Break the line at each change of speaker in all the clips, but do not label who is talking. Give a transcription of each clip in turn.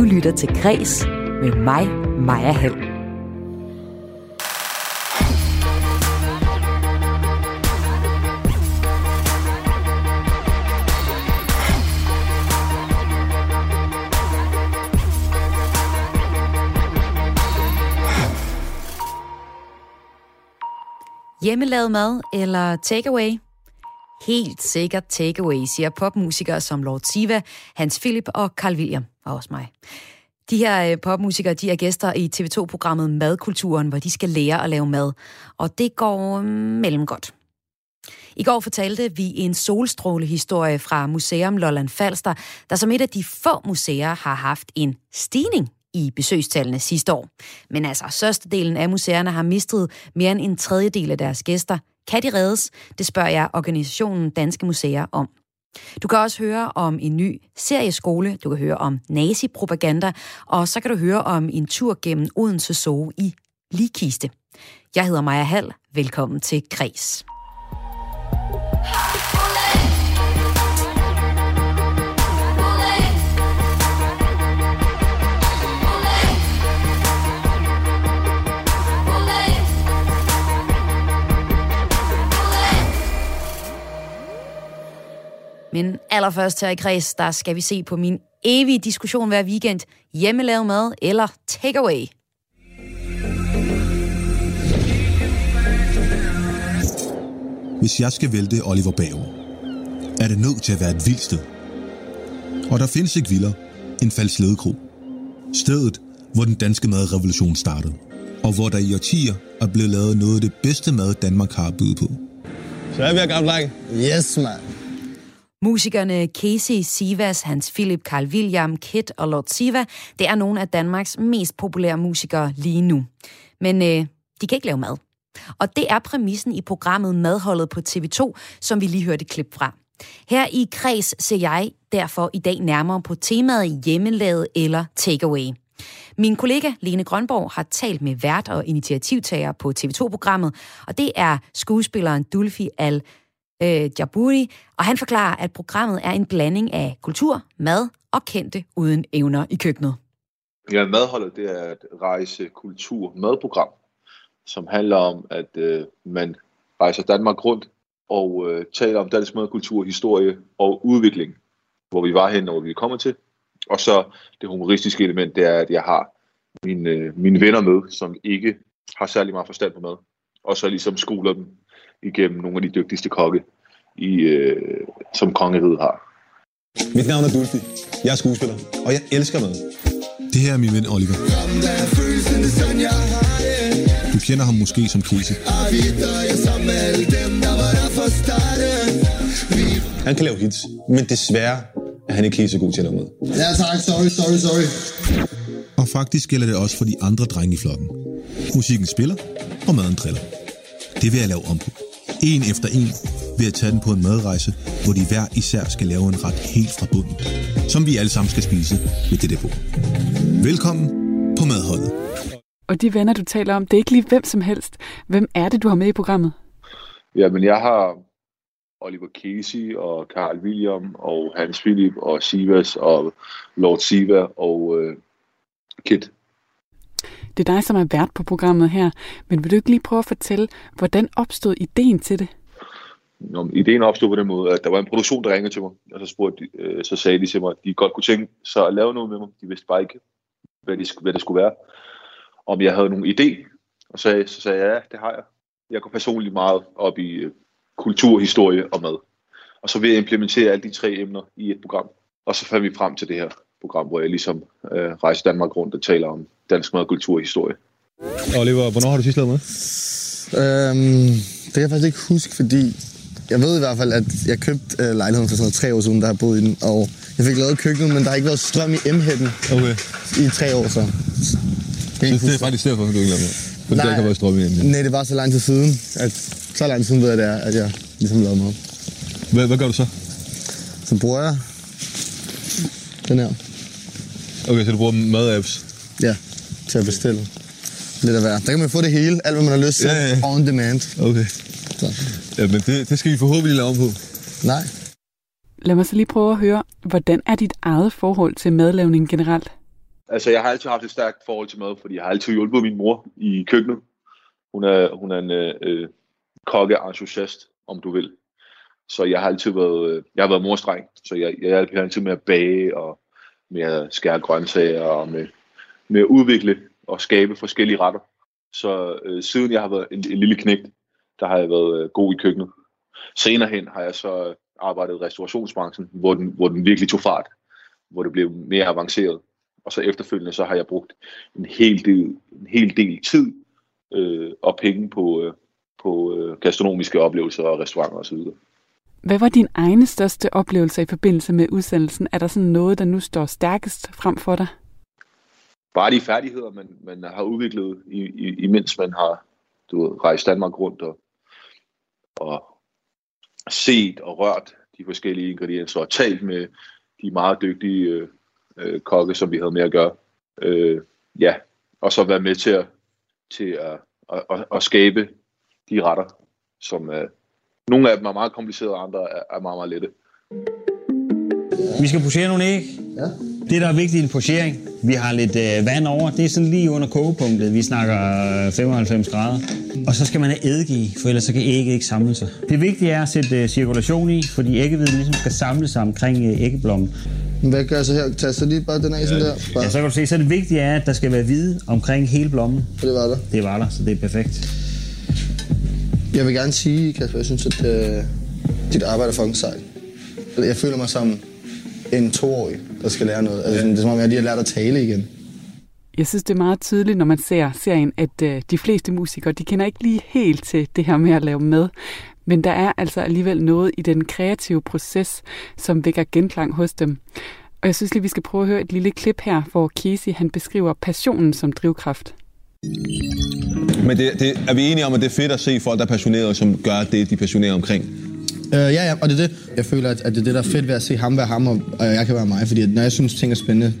Du lytter til Græs med mig, Maja Hall. Hjemmelavet mad eller takeaway? Helt sikkert takeaway, siger popmusikere som Lord Siva, Hans Philip og Carl William, og også mig. De her øh, popmusikere, de er gæster i TV2-programmet Madkulturen, hvor de skal lære at lave mad. Og det går mm, mellem godt. I går fortalte vi en solstrålehistorie fra Museum Lolland Falster, der som et af de få museer har haft en stigning i besøgstallene sidste år. Men altså, størstedelen af museerne har mistet mere end en tredjedel af deres gæster. Kan de reddes? Det spørger jeg organisationen Danske Museer om. Du kan også høre om en ny serieskole, du kan høre om nazipropaganda, og så kan du høre om en tur gennem Odense Zoo i Likiste. Jeg hedder Maja Hall. Velkommen til Kres. Men allerførst her i kreds, der skal vi se på min evige diskussion hver weekend. Hjemmelavet mad eller takeaway?
Hvis jeg skal vælte Oliver Bavn, er det nødt til at være et vildt sted. Og der findes ikke vildere end Falsledekro. Stedet, hvor den danske madrevolution startede. Og hvor der i årtier er blevet lavet noget af det bedste mad, Danmark har at byde på.
Så er vi her, gamle dreng.
Yes, man.
Musikerne Casey, Sivas, Hans Philip, Carl William, Kit og Lord Siva, det er nogle af Danmarks mest populære musikere lige nu. Men øh, de kan ikke lave mad. Og det er præmissen i programmet Madholdet på TV2, som vi lige hørte et klip fra. Her i Kreds ser jeg derfor i dag nærmere på temaet hjemmelavet eller takeaway. Min kollega Lene Grønborg har talt med vært og initiativtager på TV2-programmet, og det er skuespilleren Dulfi Al øh, Djabouti, og han forklarer, at programmet er en blanding af kultur, mad og kendte uden evner i køkkenet.
Ja, madholdet det er et rejse, kultur, madprogram, som handler om, at øh, man rejser Danmark rundt og øh, taler om dansk madkultur, historie og udvikling, hvor vi var hen og hvor vi kommer til. Og så det humoristiske element, det er, at jeg har mine, øh, mine venner med, som ikke har særlig meget forstand på mad. Og så ligesom skoler dem igennem nogle af de dygtigste kokke, i, øh, som kongeriget har.
Mit navn er Dulfi. Jeg er skuespiller, og jeg elsker mad.
Det her er min ven Oliver. Du kender ham måske som Casey.
Han kan lave hits, men desværre er han ikke helt så god til at lave mad.
Ja, tak. Sorry, sorry, sorry.
Og faktisk gælder det også for de andre drenge i flokken. Musikken spiller, og maden driller. Det vil jeg lave om på. En efter en ved at tage den på en madrejse, hvor de hver især skal lave en ret helt fra bunden, som vi alle sammen skal spise ved det der bord. Velkommen på Madholdet.
Og de venner, du taler om, det er ikke lige hvem som helst. Hvem er det, du har med i programmet?
Ja, men jeg har Oliver Casey og Carl William og Hans Philip og Sivas og Lord Siva og øh, Kit.
Det er dig, som er vært på programmet her. Men vil du ikke lige prøve at fortælle, hvordan opstod ideen til det?
Nå, ideen opstod på den måde, at der var en produktion, der ringede til mig, og så, spurgte, øh, så sagde de til mig, at de godt kunne tænke sig at lave noget med mig. De vidste bare ikke, hvad, de, hvad det skulle være. Om jeg havde nogle idé, og så, så sagde jeg, ja, det har jeg. Jeg går personligt meget op i øh, kultur, historie og mad. Og så vil jeg implementere alle de tre emner i et program. Og så fandt vi frem til det her program, hvor jeg ligesom øh, rejser Danmark rundt og taler om dansk mad, kultur og historie.
Oliver, hvornår har du sidst lavet mad?
Øhm, det kan jeg faktisk ikke huske, fordi jeg ved i hvert fald, at jeg købte øh, lejligheden for sådan noget, tre år siden, der har boet i den. Og jeg fik lavet køkkenet, men der har ikke været strøm i M-hætten
Okay.
i tre år, så... Ikke
det er faktisk derfor, du ikke lavet mad. For
Nej.
der kan være strøm i den.
Nej, det var så lang tid siden, at så lang tid siden ved jeg, det er, at jeg ligesom lavede mad.
Hvad, hvad gør du så?
Så bruger jeg den her,
Okay, så du bruger mad-apps.
ja, til at bestille. Lidt af hver. Der kan man få det hele, alt hvad man har lyst til,
Ja, ja,
on demand.
Okay.
Så.
Ja, men det, det skal vi forhåbentlig lave om på.
Nej.
Lad mig så lige prøve at høre, hvordan er dit eget forhold til madlavning generelt?
Altså, jeg har altid haft et stærkt forhold til mad, fordi jeg har altid hjulpet min mor i køkkenet. Hun er, hun er en øh, kokke-entusiast, om du vil. Så jeg har altid været, øh, jeg har været morstreng, så jeg, jeg hjælper altid med at bage og med at skære grøntsager og med, med at udvikle og skabe forskellige retter. Så øh, siden jeg har været en, en lille knægt, der har jeg været øh, god i køkkenet. Senere hen har jeg så arbejdet i restaurationsbranchen, hvor den, hvor den virkelig tog fart, hvor det blev mere avanceret. Og så efterfølgende så har jeg brugt en hel del, en hel del tid øh, og penge på, øh, på øh, gastronomiske oplevelser og restauranter osv.
Hvad var din egen største oplevelse i forbindelse med udsendelsen? Er der sådan noget, der nu står stærkest frem for dig?
Bare de færdigheder, man, man har udviklet, i, i, imens man har du ved, rejst Danmark rundt og, og set og rørt de forskellige ingredienser og talt med de meget dygtige øh, øh, kokke, som vi havde med at gøre. Øh, ja, og så være med til at, til at, at, at, at skabe de retter, som er, nogle af dem er meget komplicerede, og andre er, er meget, meget lette.
Vi skal posere nogle æg.
Ja.
Det, der er vigtigt i en posering, vi har lidt øh, vand over. Det er sådan lige under kogepunktet. Vi snakker øh, 95 grader. Og så skal man have eddike i, for ellers så kan ægget ikke samle sig. Det vigtige er at sætte øh, cirkulation i, fordi æggehviden ligesom skal samle sig omkring øh, æggeblommen.
Hvad gør jeg så her? Tag så lige bare den af sådan der. Bare.
Ja, så kan du se, så det vigtige er, at der skal være hvide omkring hele blommen.
Og det var der.
Det var der, så det er perfekt.
Jeg vil gerne sige, Kasper, jeg synes, at øh, dit arbejde er fucking sejt. Jeg føler mig som en toårig, der skal lære noget. Altså, sådan, det er som om, jeg lige har lært at tale igen.
Jeg synes, det er meget tydeligt, når man ser serien, at øh, de fleste musikere, de kender ikke lige helt til det her med at lave med. Men der er altså alligevel noget i den kreative proces, som vækker genklang hos dem. Og jeg synes lige, vi skal prøve at høre et lille klip her, hvor Casey han beskriver passionen som drivkraft.
Men det, det, er vi enige om, at det er fedt at se folk, der er passionerede, som gør det, de er passionerede omkring?
Øh, ja, ja, og det er det. Jeg føler, at, at det er det, der er fedt ved at se ham være ham, og, og jeg kan være mig. Fordi at når jeg synes, ting er spændende,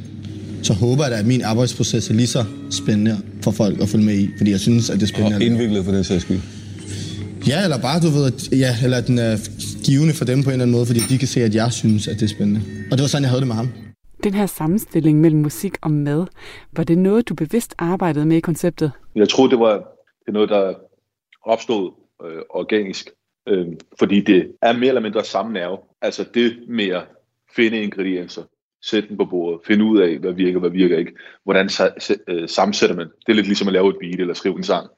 så håber jeg da, at min arbejdsproces er lige så spændende for folk at følge med i. Fordi jeg synes, at det er spændende.
Og indviklet for den sags skyld.
Ja, eller bare, du ved, at, ja, eller at den er givende for dem på en eller anden måde, fordi de kan se, at jeg synes, at det er spændende. Og det var sådan, jeg havde det med ham.
Den her sammenstilling mellem musik og mad, var det noget, du bevidst arbejdede med i konceptet?
Jeg tror, det var det noget, der opstod øh, organisk, øh, fordi det er mere eller mindre samme nerve. Altså det med at finde ingredienser, sætte dem på bordet, finde ud af, hvad virker, hvad virker ikke. Hvordan øh, sammensætter man? Det er lidt ligesom at lave et beat eller skrive en sang.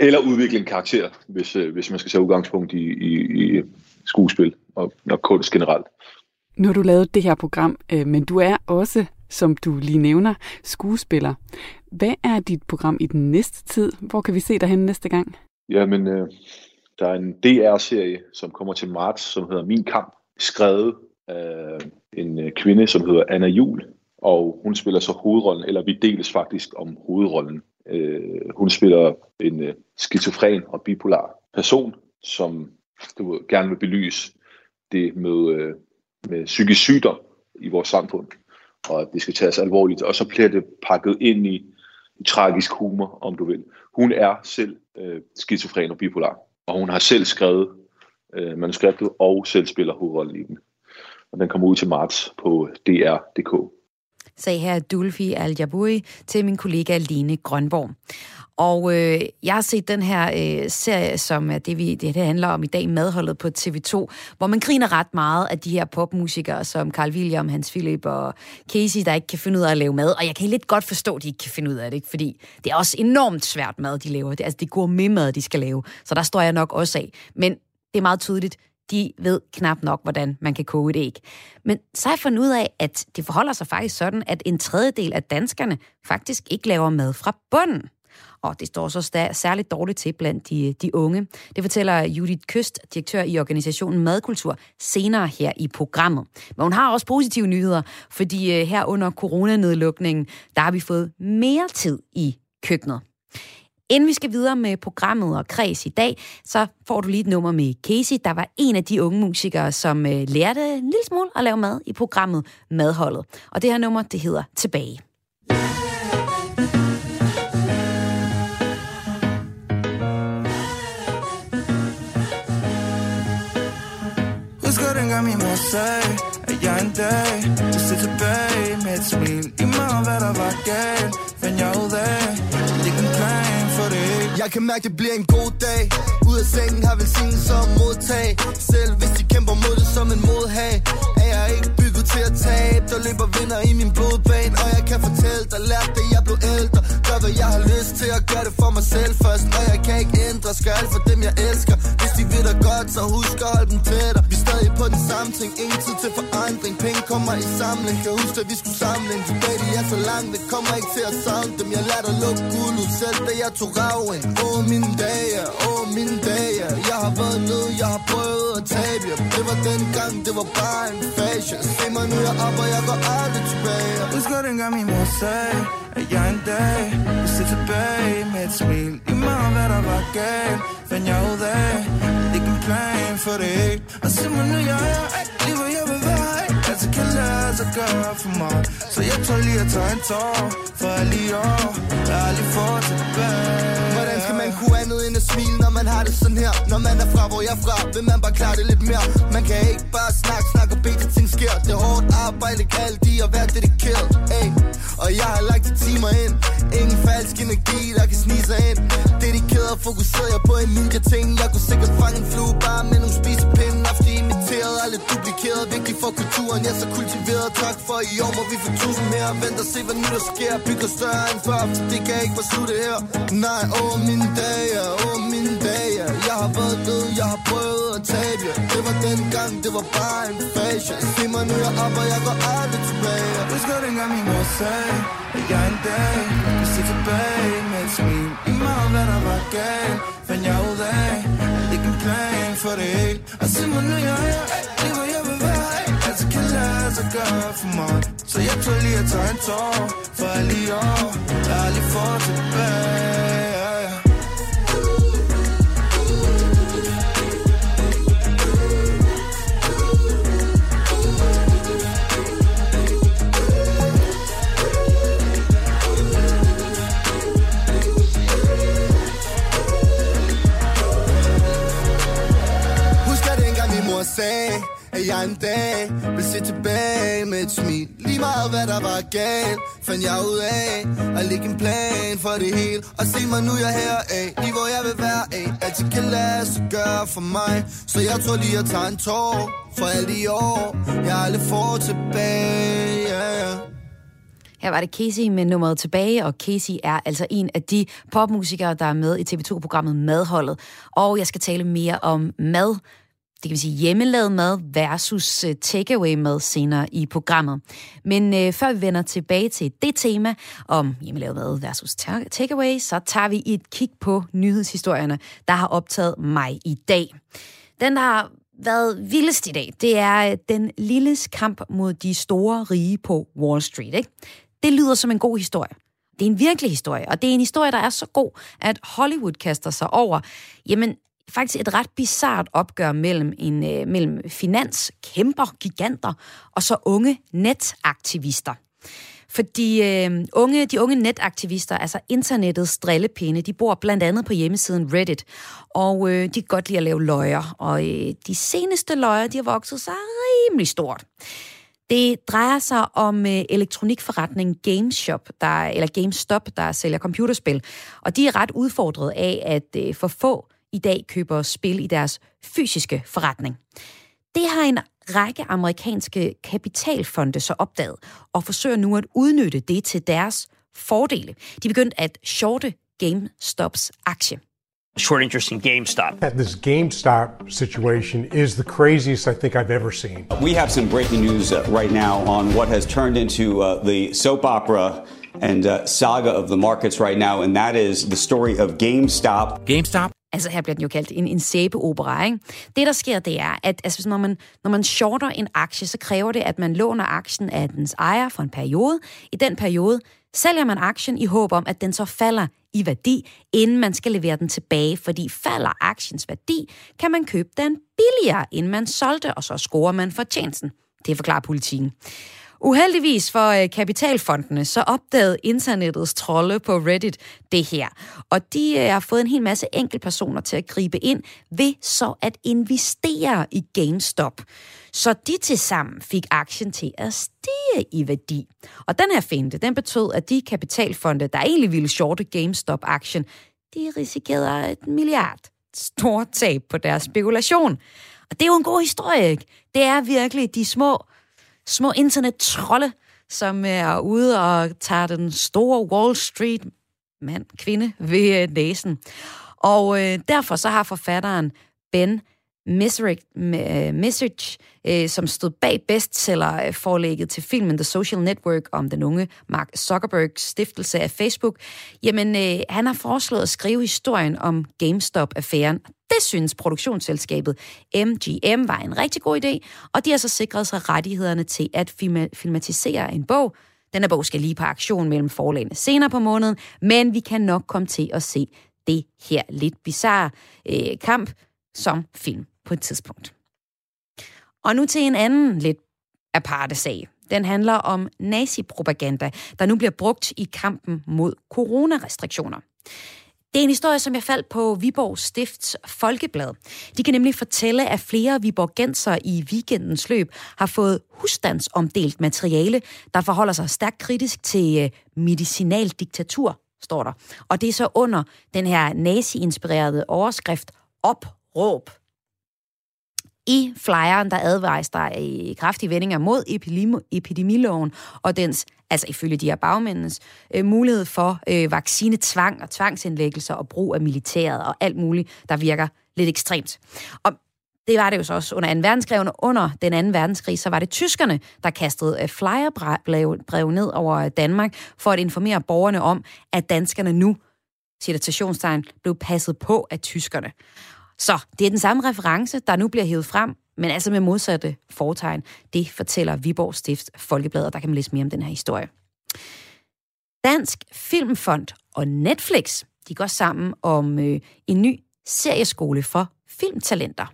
Eller udvikle en karakter, hvis, øh, hvis man skal tage udgangspunkt i, i, i skuespil og, og kunst generelt.
Nu har du lavet det her program, øh, men du er også, som du lige nævner, skuespiller. Hvad er dit program i den næste tid? Hvor kan vi se dig hen næste gang?
Jamen, øh, der er en DR-serie, som kommer til marts, som hedder Min Kamp, skrevet af en øh, kvinde, som hedder Anna Jul, og hun spiller så hovedrollen, eller vi deles faktisk om hovedrollen. Øh, hun spiller en øh, skizofren og bipolar person, som du ved, gerne vil belyse det med, øh, med psykisk sygdom i vores samfund, og at det skal tages alvorligt, og så bliver det pakket ind i, i tragisk humor, om du vil. Hun er selv øh, skizofren og bipolar, og hun har selv skrevet øh, manuskriptet og selv spiller hovedrollen i den. Og den kommer ud til marts på dr.dk
sagde her Dulfi al til min kollega Line Grønborg. Og øh, jeg har set den her øh, serie, som er det, vi, det, det handler om i dag, Madholdet på TV2, hvor man griner ret meget af de her popmusikere, som Carl William, Hans Philip og Casey, der ikke kan finde ud af at lave mad. Og jeg kan lidt godt forstå, at de ikke kan finde ud af det, ikke? fordi det er også enormt svært mad, de laver. Det, altså, det går med mad, de skal lave. Så der står jeg nok også af. Men det er meget tydeligt, de ved knap nok, hvordan man kan koge et æg. Men så har jeg fundet ud af, at det forholder sig faktisk sådan, at en tredjedel af danskerne faktisk ikke laver mad fra bunden. Og det står så særligt dårligt til blandt de, de unge. Det fortæller Judith Køst, direktør i organisationen Madkultur, senere her i programmet. Men hun har også positive nyheder, fordi øh, her under coronanedlukningen, der har vi fået mere tid i køkkenet. Inden vi skal videre med programmet og kreds i dag, så får du lige et nummer med Casey, der var en af de unge musikere, som øh, lærte en lille smule at lave mad i programmet Madholdet. Og det her nummer, det hedder Tilbage.
Husker dengang min mor sagde at jeg en dag Du sidder tilbage med et smil. I meget hvad der var galt, fandt jeg ud af, Det er en plan for det.
Jeg kan mærke, det bliver en god dag. Ud af sengen har velsignelse som modtag. Selv hvis de kæmper mod det som en modhag, er jeg ikke bygget til at tabe. Der løber vinder i min blodbane, og jeg kan fortælle dig, lær det, jeg blev ældre. Gør hvad jeg har lyst til at gøre det for mig selv først, og jeg kan ikke ændre. Skal alt for dem, jeg elsker. Hvis de vil dig godt, så husk at holde dem tættere. Vi er stadig på den samme ting, ingen tid til for forandring. Penge kommer i samling, kan huske, at vi skulle samle en tilbage. De er så langt, det kommer ikke til at savne dem. Jeg lader at lukke guld ud selv, da jeg tog raven. Åh, oh, mine dage, åh, oh, mine dage. Jeg har været nede, jeg har prøvet at tabe jer. Det var den gang, det var bare en fashion. Se mig nu, jeg op, og jeg går aldrig tilbage.
Husker dengang min mor sagde, at jeg en dag vil se tilbage med et smil. I meget hvad der var galt, fandt jeg ud af, Det er ikke en plan for det. Og se mig nu, jeg er alt, lige hvor jeg vil lade sig gøre for mig. Så jeg tør lige at tage en tår for jeg lige år. Jeg har lige fået tilbage.
Hvordan skal man kunne andet end at smile, når man har det sådan her? Når man er fra, hvor jeg er fra, vil man bare klare det lidt mere. Man kan ikke bare snakke, snakke og bede til ting sker. Det er hårdt arbejde, kaldt de at være dedikeret. Ey. Og jeg har lagt de timer ind. Ingen falsk energi, der kan snige sig ind. Dedikeret og fokuseret jeg på en ninja ting. Jeg kunne sikkert fange en flue bare med nogle spisepinde. Ofte imiteret, alle duplikeret. Vigtig for kulturen, jeg er så kultiveret. Tak for i år, må vi få tusind mere. Vent og se, hvad nu der sker. Bygger større end før, for det kan ikke være slutte her. Nej, åh mine dage, åh mine dage tilbage Jeg har været død, jeg har prøvet at tabe jer. Det var dengang, det var bare en fashion. Sig mig nu, jeg op, og jeg går aldrig tilbage.
Husker dengang min mor sagde, at jeg en dag vil se tilbage med et smil. I meget hvad der var galt, fandt jeg ud af, at ikke en plan for det hele. Og sig mig nu, jeg er lige hvor jeg vil være. Altså kan lade sig gøre for mig. Så jeg tør lige at tage en tår for alle år. Jeg har lige fået tilbage.
Jeg en dag vil se tilbage med et smil. Lige meget hvad der var galt, fandt jeg ud af at lægge en plan for det hele. Og se mig nu, jeg her af, lige hvor jeg vil være af. Alt det kan lade sig gøre for mig, så jeg tror lige at tage en tår for alle de år, jeg aldrig får tilbage. Yeah.
Her var det Casey med nummeret tilbage, og Casey er altså en af de popmusikere, der er med i TV2-programmet Madholdet. Og jeg skal tale mere om mad, det kan vi sige hjemmelavet mad versus øh, takeaway mad senere i programmet. Men øh, før vi vender tilbage til det tema om hjemmelavet mad versus ta- takeaway, så tager vi et kig på nyhedshistorierne, der har optaget mig i dag. Den, der har været vildest i dag, det er øh, den lilles kamp mod de store rige på Wall Street. Ikke? Det lyder som en god historie. Det er en virkelig historie, og det er en historie, der er så god, at Hollywood kaster sig over, jamen, faktisk et ret bizart opgør mellem, en, øh, mellem finanskæmper, giganter, og så unge netaktivister. Fordi øh, unge, de unge netaktivister, altså internettets drillepinde, de bor blandt andet på hjemmesiden Reddit, og øh, de kan godt lide at lave løjer, og øh, de seneste løjer, de har vokset sig rimelig stort. Det drejer sig om øh, elektronikforretningen GameStop, der, eller GameStop, der sælger computerspil. Og de er ret udfordret af, at øh, for få i dag køber spil i deres fysiske forretning. Det har en række amerikanske kapitalfonde så opdaget, og forsøger nu at udnytte det til deres fordele. De er begyndt at shorte GameStops aktie.
short interest in GameStop.
That this GameStop situation is the craziest I think I've ever seen.
We have some breaking news uh, right now on what has turned into uh, the soap opera and uh, saga of the markets right now, and that is the story of GameStop.
GameStop?
Altså her bliver den jo kaldt en, en sæbeopera, ikke? Det, der sker, det er, at altså, når, man, når man shorter en aktie, så kræver det, at man låner aktien af dens ejer for en periode. I den periode sælger man aktien i håb om, at den så falder i værdi, inden man skal levere den tilbage, fordi falder aktiens værdi, kan man købe den billigere, inden man solgte, og så scorer man fortjenesten. Det forklarer politikken. Uheldigvis for øh, kapitalfondene, så opdagede internettets trolde på Reddit det her. Og de øh, har fået en hel masse enkeltpersoner til at gribe ind ved så at investere i GameStop. Så de til sammen fik aktien til at stige i værdi. Og den her finte, den betød, at de kapitalfonde, der egentlig ville shorte GameStop-aktien, de risikerede et milliard stort tab på deres spekulation. Og det er jo en god historie, ikke? Det er virkelig de små, små internettrolde, som er ude og tager den store Wall Street mand, kvinde ved øh, næsen. Og øh, derfor så har forfatteren Ben Message, øh, øh, som stod bag bestseller-forlægget til filmen The Social Network om den unge Mark Zuckerbergs stiftelse af Facebook, jamen øh, han har foreslået at skrive historien om GameStop-affæren. Det synes produktionsselskabet MGM var en rigtig god idé, og de har så sikret sig rettighederne til at filmatisere en bog. Den her bog skal lige på aktion mellem forlagene senere på måneden, men vi kan nok komme til at se det her lidt bizarre øh, kamp som film på et tidspunkt. Og nu til en anden lidt aparte sag. Den handler om nazipropaganda, der nu bliver brugt i kampen mod coronarestriktioner. Det er en historie, som jeg faldt på Viborg Stifts Folkeblad. De kan nemlig fortælle, at flere viborgenser i weekendens løb har fået husstandsomdelt materiale, der forholder sig stærkt kritisk til øh, medicinaldiktatur, står der. Og det er så under den her nazi-inspirerede overskrift Opråb i flyeren, der advares der i kraftige vendinger mod epidemiloven og dens, altså ifølge de her bagmændenes, øh, mulighed for øh, vaccinetvang og tvangsindlæggelser og brug af militæret og alt muligt, der virker lidt ekstremt. Og det var det jo så også under 2. verdenskrig. Under den anden verdenskrig, så var det tyskerne, der kastede øh, flyerbrev ned over Danmark for at informere borgerne om, at danskerne nu, citationstegn, blev passet på af tyskerne. Så det er den samme reference, der nu bliver hævet frem, men altså med modsatte fortegn. Det fortæller Viborg Stift Folkeblad, og der kan man læse mere om den her historie. Dansk Filmfond og Netflix, de går sammen om øh, en ny serieskole for filmtalenter.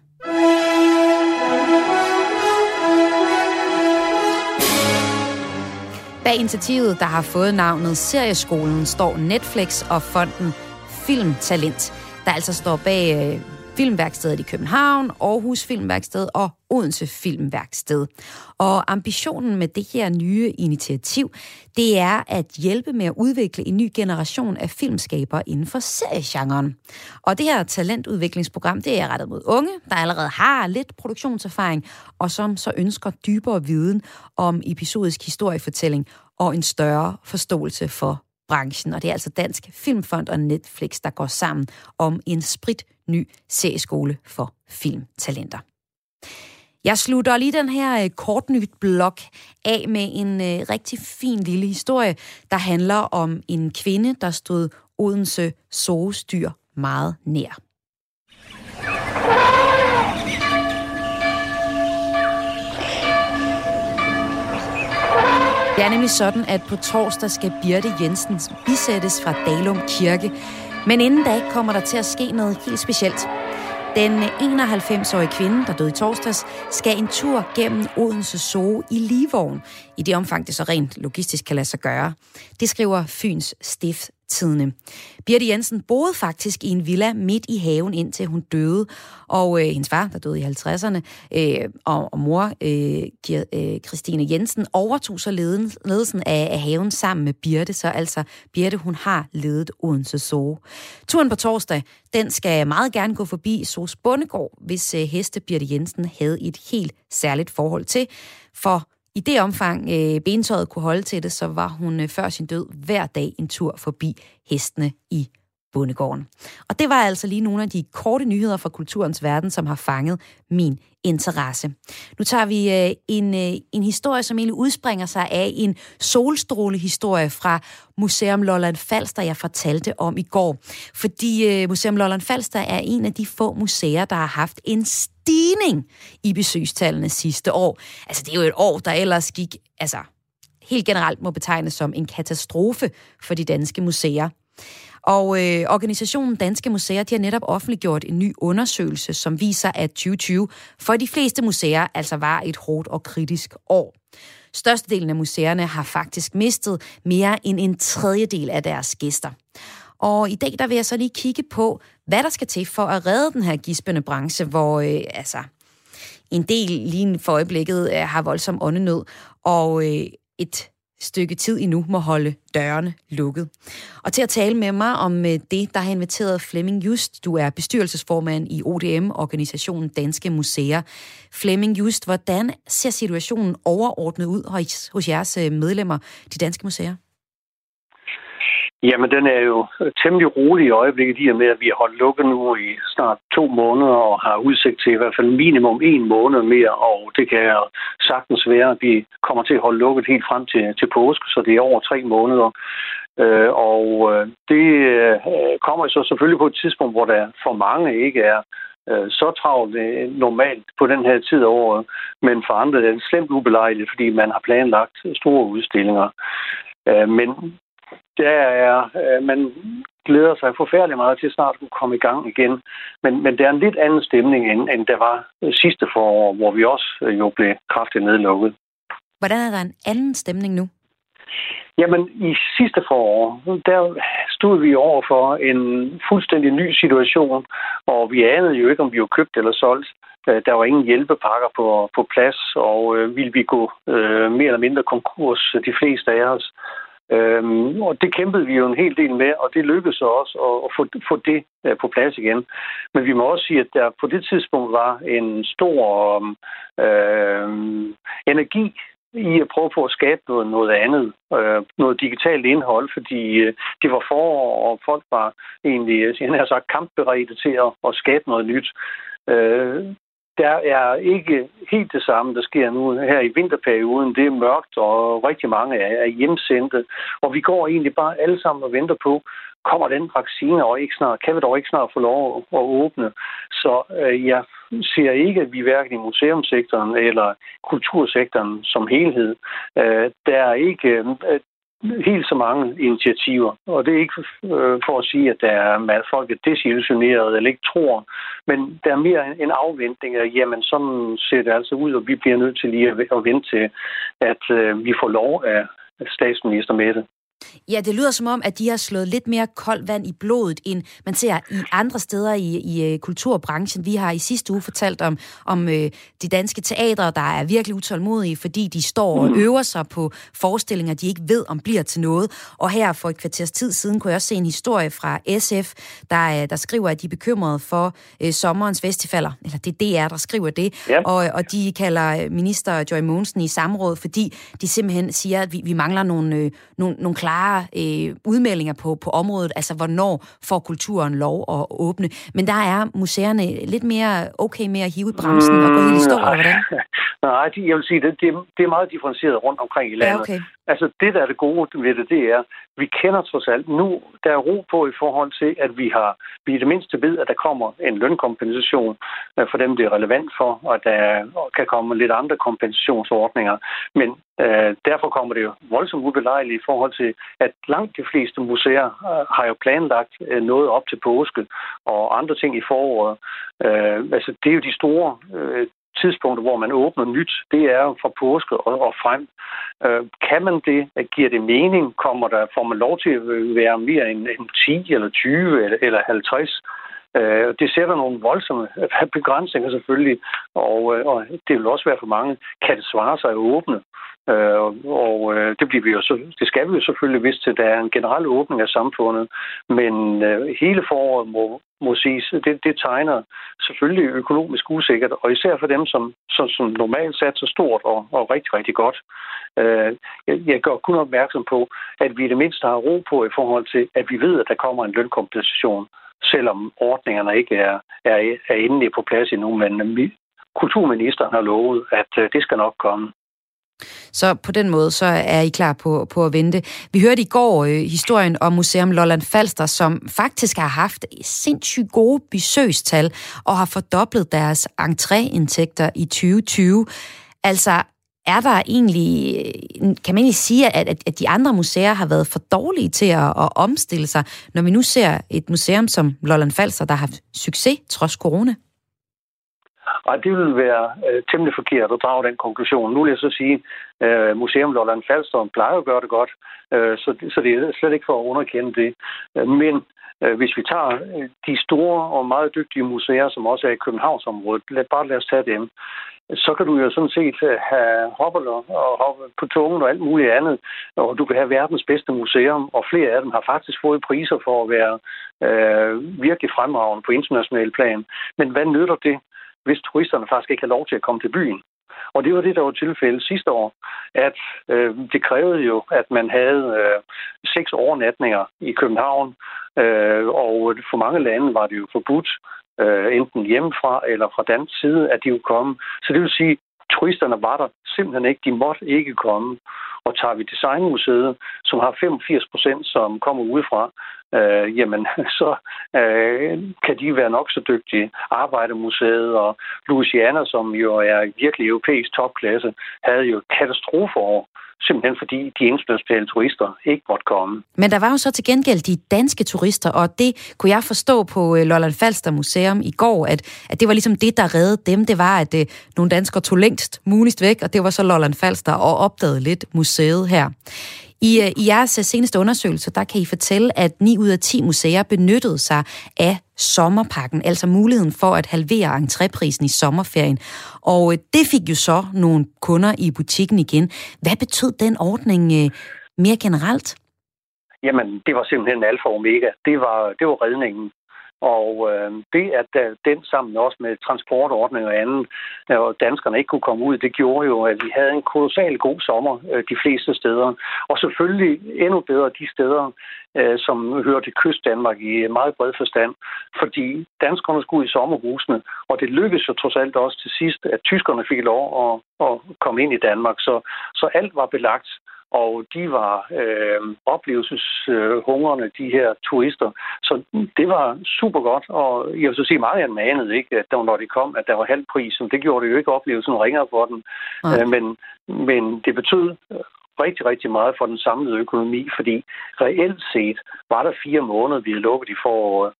Bag initiativet, der har fået navnet Serieskolen, står Netflix og fonden Filmtalent, der altså står bag øh, Filmværkstedet i København, Aarhus Filmværksted og Odense Filmværksted. Og ambitionen med det her nye initiativ, det er at hjælpe med at udvikle en ny generation af filmskabere inden for seriegenren. Og det her talentudviklingsprogram, det er rettet mod unge, der allerede har lidt produktionserfaring, og som så ønsker dybere viden om episodisk historiefortælling og en større forståelse for filmbranchen, Og det er altså Dansk Filmfond og Netflix, der går sammen om en sprit ny serieskole for filmtalenter. Jeg slutter lige den her øh, kortnyt blok af med en øh, rigtig fin lille historie, der handler om en kvinde, der stod Odense sovestyr meget nær. Det er nemlig sådan, at på torsdag skal Birte Jensen bisættes fra Dalum Kirke. Men inden da kommer der til at ske noget helt specielt. Den 91-årige kvinde, der døde i torsdags, skal en tur gennem Odense Zoo i Livvogn, i det omfang det så rent logistisk kan lade sig gøre. Det skriver Fyns Stift tidene. Birte Jensen boede faktisk i en villa midt i haven, indtil hun døde. Og øh, hendes far, der døde i 50'erne, øh, og, og mor, øh, øh, Christine Jensen, overtog så leden, ledelsen af, af haven sammen med Birte. Så altså, Birte, hun har ledet Odense Zoo. Turen på torsdag, den skal meget gerne gå forbi Sos Bondegård, hvis øh, heste Birte Jensen havde et helt særligt forhold til. For i det omfang øh, bentøjet kunne holde til det, så var hun øh, før sin død hver dag en tur forbi hestene i bondegården. Og det var altså lige nogle af de korte nyheder fra kulturens verden, som har fanget min interesse. Nu tager vi øh, en, øh, en historie, som egentlig udspringer sig af en solstrålehistorie fra Museum Lolland Falster, jeg fortalte om i går. Fordi øh, Museum Lolland Falster er en af de få museer, der har haft en stigning i besøgstallene sidste år. Altså det er jo et år, der ellers gik, altså helt generelt må betegnes som en katastrofe for de danske museer. Og øh, organisationen Danske Museer de har netop offentliggjort en ny undersøgelse, som viser, at 2020 for de fleste museer altså var et hårdt og kritisk år. Størstedelen af museerne har faktisk mistet mere end en tredjedel af deres gæster. Og i dag der vil jeg så lige kigge på, hvad der skal til for at redde den her gispende branche, hvor øh, altså, en del lige for øjeblikket øh, har voldsom åndenød, og øh, et stykke tid endnu må holde dørene lukket. Og til at tale med mig om øh, det, der har inviteret Flemming Just. Du er bestyrelsesformand i ODM, organisationen Danske Museer. Flemming Just, hvordan ser situationen overordnet ud hos, jeres øh, medlemmer, de danske museer?
Jamen, den er jo temmelig rolig i øjeblikket, i og med, at vi har holdt lukket nu i snart to måneder og har udsigt til i hvert fald minimum en måned mere, og det kan sagtens være, at vi kommer til at holde lukket helt frem til, til påske, så det er over tre måneder. Øh, og øh, det øh, kommer så selvfølgelig på et tidspunkt, hvor der for mange ikke er øh, så travlt øh, normalt på den her tid af året, men for andre er det slemt ubelejligt, fordi man har planlagt store udstillinger. Øh, men der er, øh, man glæder sig forfærdeligt meget til snart at komme i gang igen. Men, men det er en lidt anden stemning, end, end der var sidste forår, hvor vi også øh, jo blev kraftigt nedlukket.
Hvordan er der en anden stemning nu?
Jamen, i sidste forår, der stod vi over for en fuldstændig ny situation, og vi anede jo ikke, om vi var købt eller solgt. Øh, der var ingen hjælpepakker på, på plads, og øh, ville vi gå øh, mere eller mindre konkurs, de fleste af os. Øhm, og det kæmpede vi jo en hel del med, og det lykkedes også at, at få, få det uh, på plads igen. Men vi må også sige, at der på det tidspunkt var en stor øh, energi i at prøve på at skabe noget, noget andet, øh, noget digitalt indhold, fordi øh, det var forår, og folk var egentlig, øh, jeg har sagt, kampberedte til at, at skabe noget nyt. Øh, der er ikke helt det samme, der sker nu her i vinterperioden. Det er mørkt, og rigtig mange er hjemsendte. Og vi går egentlig bare alle sammen og venter på, kommer den vaccine og ikke snart, kan vi dog ikke snart få lov at, åbne. Så øh, jeg ser ikke, at vi hverken i museumsektoren eller kultursektoren som helhed, øh, der er ikke øh, helt så mange initiativer. Og det er ikke øh, for at sige, at der er, at folk er desillusioneret eller ikke tror, men der er mere en afventning af, jamen sådan ser det altså ud, og vi bliver nødt til lige at vente til, at øh, vi får lov af statsminister Mette.
Ja, det lyder som om, at de har slået lidt mere koldt vand i blodet, end man ser i andre steder i, i uh, kulturbranchen. Vi har i sidste uge fortalt om, om uh, de danske teatre, der er virkelig utålmodige, fordi de står og mm. øver sig på forestillinger, de ikke ved, om bliver til noget. Og her for et kvarters tid siden kunne jeg også se en historie fra SF, der, uh, der skriver, at de er bekymrede for uh, sommerens festivaler. Eller det er DR, der skriver det. Ja. Og, og de kalder minister Joy Mogensen i samråd, fordi de simpelthen siger, at vi, vi mangler nogle, uh, nogle, nogle klare klare øh, udmeldinger på, på området, altså hvornår får kulturen lov at åbne. Men der er museerne lidt mere okay med at hive bremsen mm, og gå helt i stå, eller hvordan?
Nej, jeg vil sige, det, det, det er meget differentieret rundt omkring i landet. Ja, okay. Altså det, der er det gode ved det, det er, vi kender trods alt nu, der er ro på i forhold til, at vi har, vi i det mindste ved, at der kommer en lønkompensation øh, for dem, det er relevant for, og der kan komme lidt andre kompensationsordninger. Men øh, derfor kommer det jo voldsomt ubelejligt i forhold til, at langt de fleste museer øh, har jo planlagt øh, noget op til påske og andre ting i foråret. Øh, altså det er jo de store øh, tidspunkter, hvor man åbner nyt, det er fra påske og, og frem. Øh, kan man det? Giver det mening? Kommer der, får man lov til at være mere end, end 10 eller 20 eller, eller 50? Øh, det sætter nogle voldsomme begrænsninger selvfølgelig, og, øh, og det vil også være for mange. Kan det svare sig at åbne? Øh, og øh, det, bliver vi jo så, det skal vi jo selvfølgelig hvis til, der er en generel åbning af samfundet, men øh, hele foråret må, må siges, det, det tegner selvfølgelig økonomisk usikkert, og især for dem, som, som, som normalt så stort og, og rigtig, rigtig godt. Øh, jeg, jeg gør kun opmærksom på, at vi i det mindste har ro på i forhold til, at vi ved, at der kommer en lønkompensation, selvom ordningerne ikke er, er, er endelig på plads endnu, men øh, kulturministeren har lovet, at øh, det skal nok komme.
Så på den måde, så er I klar på, på at vente. Vi hørte i går øh, historien om Museum Lolland Falster, som faktisk har haft sindssygt gode besøgstal og har fordoblet deres entréindtægter i 2020. Altså, er der egentlig, øh, kan man egentlig sige, at, at de andre museer har været for dårlige til at, at omstille sig, når vi nu ser et museum som Lolland Falster, der har haft succes trods corona?
Og det vil være øh, temmelig forkert at drage den konklusion. Nu vil jeg så sige, øh, Museum Lolland Falster plejer at gøre det godt, øh, så, så det er slet ikke for at underkende det. Øh, men øh, hvis vi tager øh, de store og meget dygtige museer, som også er i Københavnsområdet, lad, bare lad os tage dem. så kan du jo sådan set øh, have hopper og, hoppe på tungen og alt muligt andet, og du kan have verdens bedste museum, og flere af dem har faktisk fået priser for at være øh, virkelig fremragende på international plan. Men hvad nytter det, hvis turisterne faktisk ikke har lov til at komme til byen? Og det var det, der var tilfældet sidste år, at øh, det krævede jo, at man havde øh, seks overnatninger i København, øh, og for mange lande var det jo forbudt, øh, enten hjemmefra eller fra dansk side, at de kunne komme. Så det vil sige, turisterne var der simpelthen ikke. De måtte ikke komme. Og tager vi Designmuseet, som har 85 procent, som kommer udefra, øh, jamen så øh, kan de være nok så dygtige. Arbejdermuseet og Louisiana, som jo er virkelig europæisk topklasse, havde jo katastrofeår, simpelthen fordi de internationale turister ikke måtte komme.
Men der var jo så til gengæld de danske turister, og det kunne jeg forstå på øh, Lolland Falster Museum i går, at, at det var ligesom det, der reddede dem. Det var, at øh, nogle danskere tog længst muligst væk, og det var så Lolland Falster og opdagede lidt museet her. I, øh, I jeres øh, seneste undersøgelse, der kan I fortælle, at 9 ud af 10 museer benyttede sig af sommerpakken, altså muligheden for at halvere entréprisen i sommerferien. Og øh, det fik jo så nogle kunder i butikken igen. Hvad betød den ordning mere generelt?
Jamen, det var simpelthen alfa og omega. Det var, det var redningen. Og øh, det, at øh, den sammen også med transportordning og andet, øh, og danskerne ikke kunne komme ud, det gjorde jo, at vi havde en kolossal god sommer øh, de fleste steder. Og selvfølgelig endnu bedre de steder, øh, som hører til kystdanmark i meget bred forstand. Fordi danskerne skulle ud i sommerhusene, og det lykkedes jo trods alt også til sidst, at tyskerne fik lov at, at komme ind i Danmark. Så, så alt var belagt og de var øh, oplevelseshungrende, de her turister. Så det var super godt, og jeg vil så sige, meget af dem anede ikke, at når de kom, at der var halv pris, det gjorde det jo ikke oplevelsen ringere for dem. Okay. Øh, men, men det betød rigtig, rigtig meget for den samlede økonomi, fordi reelt set var der fire måneder, vi havde lukket i foråret.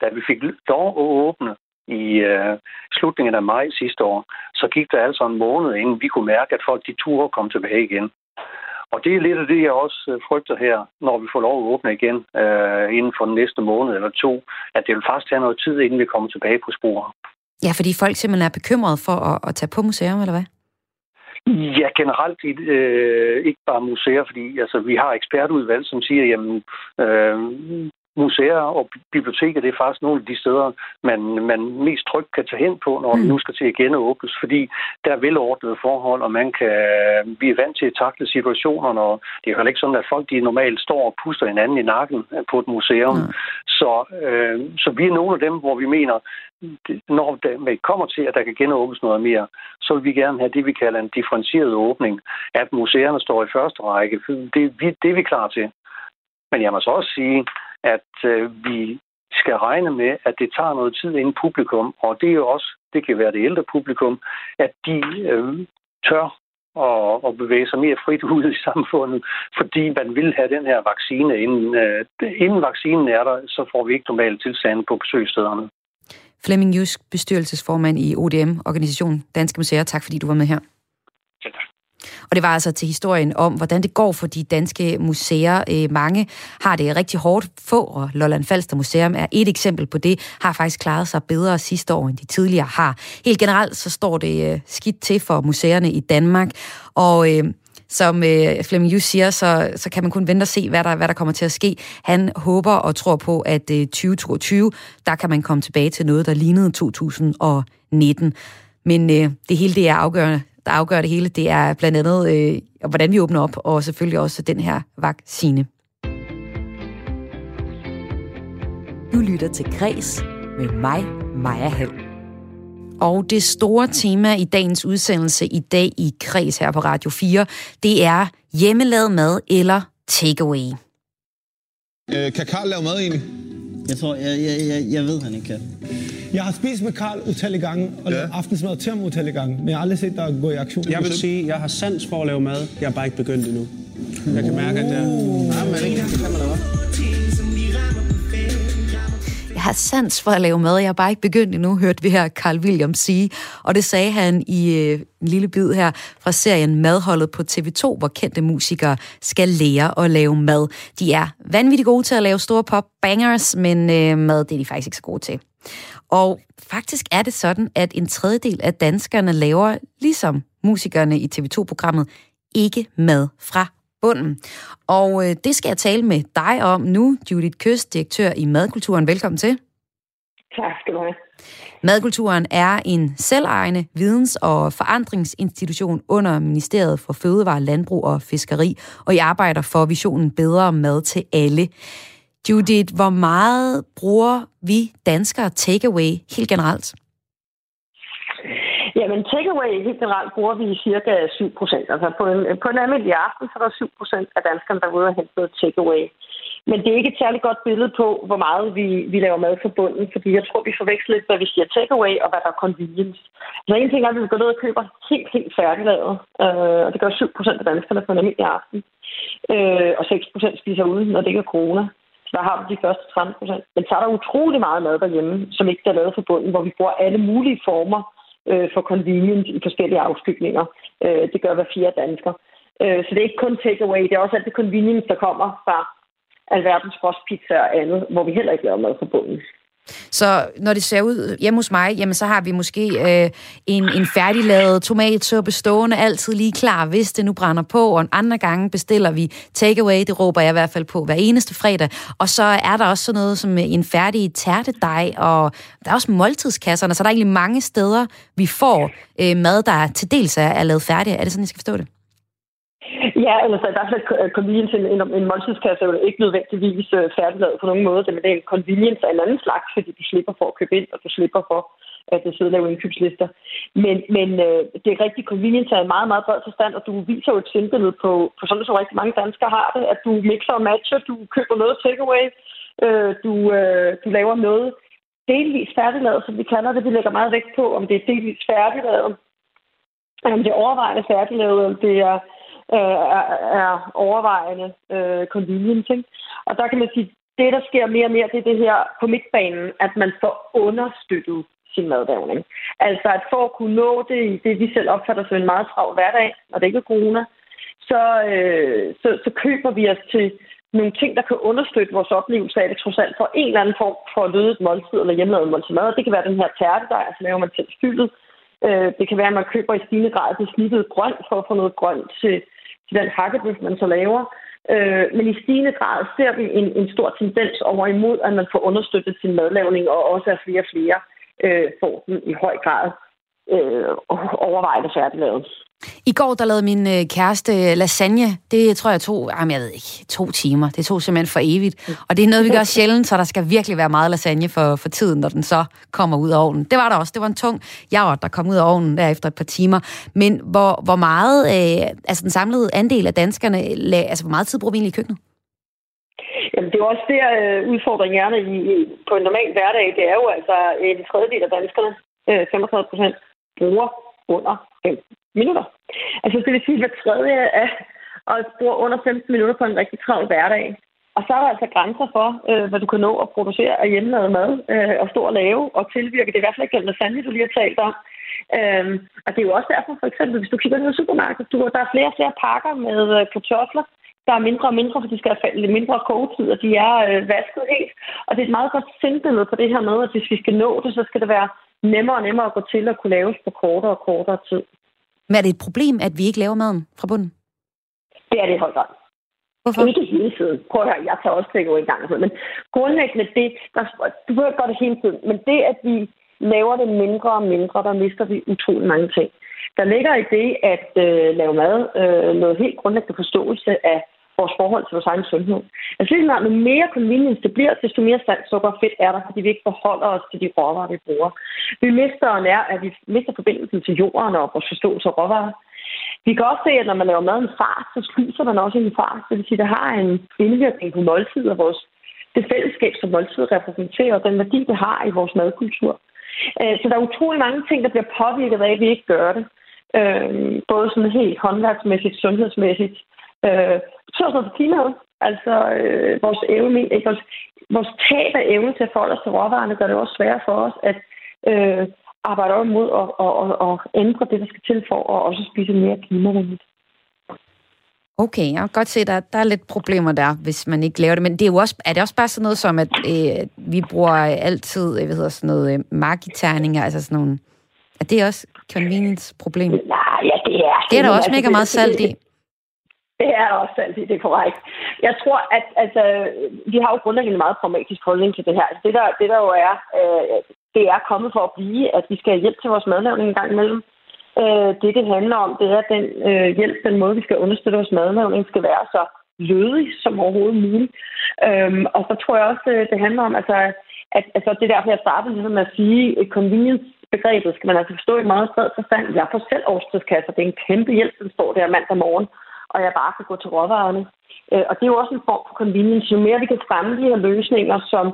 Da vi fik lov at åbne i øh, slutningen af maj sidste år, så gik der altså en måned, inden vi kunne mærke, at folk de turde komme tilbage igen. Og det er lidt af det, jeg også øh, frygter her, når vi får lov at åbne igen øh, inden for den næste måned eller to, at det vil faktisk tage noget tid, inden vi kommer tilbage på sporet.
Ja, fordi folk simpelthen er bekymrede for at, at tage på museum, eller hvad?
Ja, generelt øh, ikke bare museer, fordi altså, vi har ekspertudvalg, som siger, jamen, øh, museer og biblioteker, det er faktisk nogle af de steder, man, man mest trygt kan tage hen på, når mm. nu skal til at genåbnes, fordi der er velordnede forhold, og man kan blive vant til at takle situationerne, og det er jo ikke sådan, at folk de normalt står og puster hinanden i nakken på et museum. Mm. Så, øh, så vi er nogle af dem, hvor vi mener, når det kommer til, at der kan genåbnes noget mere, så vil vi gerne have det, vi kalder en differentieret åbning, at museerne står i første række. Det, det er vi klar til. Men jeg må så også sige, at øh, vi skal regne med, at det tager noget tid inden publikum, og det er jo også, det kan være det ældre publikum, at de øh, tør og, og bevæge sig mere frit ud i samfundet, fordi man vil have den her vaccine. Inden, øh, inden vaccinen er der, så får vi ikke normale tilstande på besøgsstederne.
Flemming Jysk, bestyrelsesformand i ODM, Organisation Danske Museer. Tak fordi du var med her.
Ja, tak.
Og det var altså til historien om, hvordan det går for de danske museer. Øh, mange har det rigtig hårdt. Få, og Lolland Falster Museum er et eksempel på det, har faktisk klaret sig bedre sidste år, end de tidligere har. Helt generelt så står det øh, skidt til for museerne i Danmark, og øh, som øh, Flemming Jus siger, så, så kan man kun vente og se, hvad der, hvad der kommer til at ske. Han håber og tror på, at øh, 2022, der kan man komme tilbage til noget, der lignede 2019. Men øh, det hele det er afgørende der afgør det hele, det er blandt andet, øh, hvordan vi åbner op, og selvfølgelig også den her vaccine. Du lytter til Græs med mig, Maja Hall. Og det store tema i dagens udsendelse i dag i Kreds her på Radio 4, det er hjemmelavet mad eller takeaway.
Øh, kan Karl lave mad egentlig?
Jeg tror, jeg, jeg, jeg, jeg ved, han ikke kan.
Jeg har spist med Karl utallige gange, og ja. aftensmad til ham utallige gange, men jeg har aldrig set dig gå i aktion.
Jeg vil sige, jeg har sans for at lave mad. Jeg har bare ikke begyndt endnu. Jeg kan mærke, at det er... Ja, men ikke, det kan man
jeg har sans for at lave mad, jeg har bare ikke begyndt endnu, hørte vi her Carl William sige. Og det sagde han i øh, en lille bid her fra serien Madholdet på TV2, hvor kendte musikere skal lære at lave mad. De er vanvittigt gode til at lave store pop bangers, men øh, mad det er de faktisk ikke så gode til. Og faktisk er det sådan, at en tredjedel af danskerne laver, ligesom musikerne i TV2-programmet, ikke mad fra bunden. Og øh, det skal jeg tale med dig om nu, Judith Køs, direktør i Madkulturen. Velkommen til.
Tak skal du have.
Madkulturen er en selvejende videns- og forandringsinstitution under Ministeriet for Fødevare, Landbrug og Fiskeri, og I arbejder for visionen bedre mad til alle. Judith, hvor meget bruger vi danskere takeaway helt generelt?
Jamen, takeaway helt generelt bruger vi cirka 7 procent. Altså på en, på en almindelig aften, så er der 7 procent af danskerne, der er ude og hente noget takeaway. Men det er ikke et særligt godt billede på, hvor meget vi, vi laver mad for bunden, fordi jeg tror, vi forveksler lidt, hvad vi siger takeaway og hvad der er convenience. Så en ting er, at vi går ned og køber helt, helt færdiglavet, øh, og det gør 7 procent af danskerne på en almindelig aften. Øh, og 6 procent spiser ude, når det ikke er corona. Så der har vi de første 30 procent. Men så er der utrolig meget mad derhjemme, som ikke er lavet for bunden, hvor vi bruger alle mulige former øh, for convenience i forskellige afskygninger. Øh, det gør hver fire dansker. Øh, så det er ikke kun takeaway, det er også alt det convenience, der kommer fra alverdens frostpizza og andet, hvor vi heller ikke laver mad for bunden.
Så når det ser ud hjemme hos mig, jamen så har vi måske øh, en, en færdiglavet tomatsuppe stående altid lige klar, hvis det nu brænder på, og en andre gange bestiller vi takeaway, det råber jeg i hvert fald på hver eneste fredag. Og så er der også sådan noget som en færdig tærtedej, og der er også måltidskasserne, så der er egentlig mange steder, vi får øh, mad, der til dels er, er lavet færdig. Er det sådan, jeg skal forstå det?
Ja, altså i hvert fald convenience, en, en, en måltidskasse er jo ikke nødvendigvis øh, færdiglavet på nogen måde, men det er en convenience af en anden slags, fordi du slipper for at købe ind, og du slipper for at du sidder og laver indkøbslister. Men, men øh, det er rigtig convenience af en meget, meget bred forstand, og du viser jo et sindbillede på, på sådan, som rigtig mange danskere har det, at du mixer og matcher, du køber noget takeaway, øh, du, øh, du laver noget delvis færdiglavet, som vi kalder det. Vi lægger meget vægt på, om det er delvis færdiglavet, om det er overvejende færdiglavet, om det er øh, er, er overvejende øh, convenience. Ikke? Og der kan man sige, det der sker mere og mere, det er det her på midtbanen, at man får understøttet sin madlavning. Altså at for at kunne nå det i det, vi selv opfatter som en meget travl hverdag, og det ikke er corona, så, øh, så, så køber vi os til nogle ting, der kan understøtte vores oplevelse af det trods alt for en eller anden form for at løde et måltid eller hjemmelavet måltid mad. Det kan være den her tærtedej, så altså laver man selv fyldet. Øh, det kan være, at man køber i stigende grad det snittede grønt for at få noget grønt til, til den hakkebøf, man så laver. Øh, men i stigende grad ser vi en, en stor tendens over imod, at man får understøttet sin madlavning, og også at flere og flere øh, får den i høj grad øh, overvejende færdiglavet.
I går, der lavede min øh, kæreste øh, lasagne. Det tror jeg tog, jamen jeg ved ikke, to timer. Det tog simpelthen for evigt. Og det er noget, vi gør sjældent, så der skal virkelig være meget lasagne for, for tiden, når den så kommer ud af ovnen. Det var der også. Det var en tung javer, der kom ud af ovnen der efter et par timer. Men hvor, hvor meget, øh, altså den samlede andel af danskerne, altså hvor meget tid bruger vi egentlig i køkkenet?
Jamen, det er jo også der øh, udfordringen er i, på en normal hverdag. Det er jo altså en tredjedel af danskerne, øh, 35 procent, bruger under 5 minutter. Altså det vil sige, at hver tredje af os bruger under 15 minutter på en rigtig travl hverdag. Og så er der altså grænser for, øh, hvad du kan nå at producere af hjemmelavet mad, øh, og stå og lave og tilvirke. Det er i hvert fald ikke den lasagne, du lige har talt om. Øh, og det er jo også derfor, for eksempel, hvis du kigger ned i supermarkedet, du, der er flere og flere pakker med øh, kartofler, der er mindre og mindre, for de skal have lidt mindre kogetid, og de er øh, vasket helt. Og det er et meget godt sindbillede på det her med, at hvis vi skal nå det, så skal det være nemmere og nemmere at gå til at kunne laves på kortere og kortere tid.
Men er det et problem, at vi ikke laver maden fra bunden?
Det er det i høj grad. Hvorfor? Ikke hele tiden. Prøv at høre, jeg tager også take en gang. Men grundlæggende det, der, du behøver gøre det hele tiden, men det, at vi laver det mindre og mindre, der mister vi utrolig mange ting. Der ligger i det at øh, lave mad øh, noget helt grundlæggende forståelse af vores forhold til vores egen sundhed. Altså lige snart, jo mere convenience det bliver, desto mere salt, sukker og fedt er der, fordi vi ikke forholder os til de råvarer, vi bruger. Vi mister, nær, at vi mister forbindelsen til jorden og vores forståelse af råvarer. Vi kan også se, at når man laver mad en fart, så spiser man også en fart. Det vil sige, at det har en indvirkning på måltid vores, det fællesskab, som måltid repræsenterer, og den værdi, det har i vores madkultur. Øh, så der er utrolig mange ting, der bliver påvirket af, at vi ikke gør det. Øh, både sådan helt håndværksmæssigt, sundhedsmæssigt, øh, betyder noget for klimaet. Altså øh, vores, evne, ikke, vores, vores tab af evne til at forholde os til råvarerne gør det også sværere for os at øh, arbejde op imod og, og, og, og ændre det, der skal til for at også spise mere klimavenligt.
Okay, jeg kan godt se, at der, der er lidt problemer der, hvis man ikke laver det. Men det er, jo også, er det også bare sådan noget som, at øh, vi bruger altid øh, hvad hedder sådan noget, øh, markiterninger, altså sådan nogle... Er det også convenience-problem?
Nej, ja, det er...
Det er der også mega meget salt i.
Det er også altid, det er korrekt. Jeg tror, at altså, vi har jo grundlæggende meget pragmatisk holdning til det her. Altså, det, der, det der jo er, øh, det er kommet for at blive, at vi skal have hjælp til vores madlavning en gang imellem. Øh, det, det handler om, det er, at den øh, hjælp, den måde, vi skal understøtte vores madlavning, skal være så lødig som overhovedet muligt. Øhm, og så tror jeg også, øh, det handler om, altså, at altså, det er derfor, jeg startede ligesom med at sige, at convenience-begrebet skal man altså forstå i meget bred forstand. Jeg får selv årstidskasser. Det er en kæmpe hjælp, den står der mandag morgen, og jeg bare kan gå til råvarerne. Øh, og det er jo også en form for convenience. Jo mere vi kan fremme de her løsninger, som,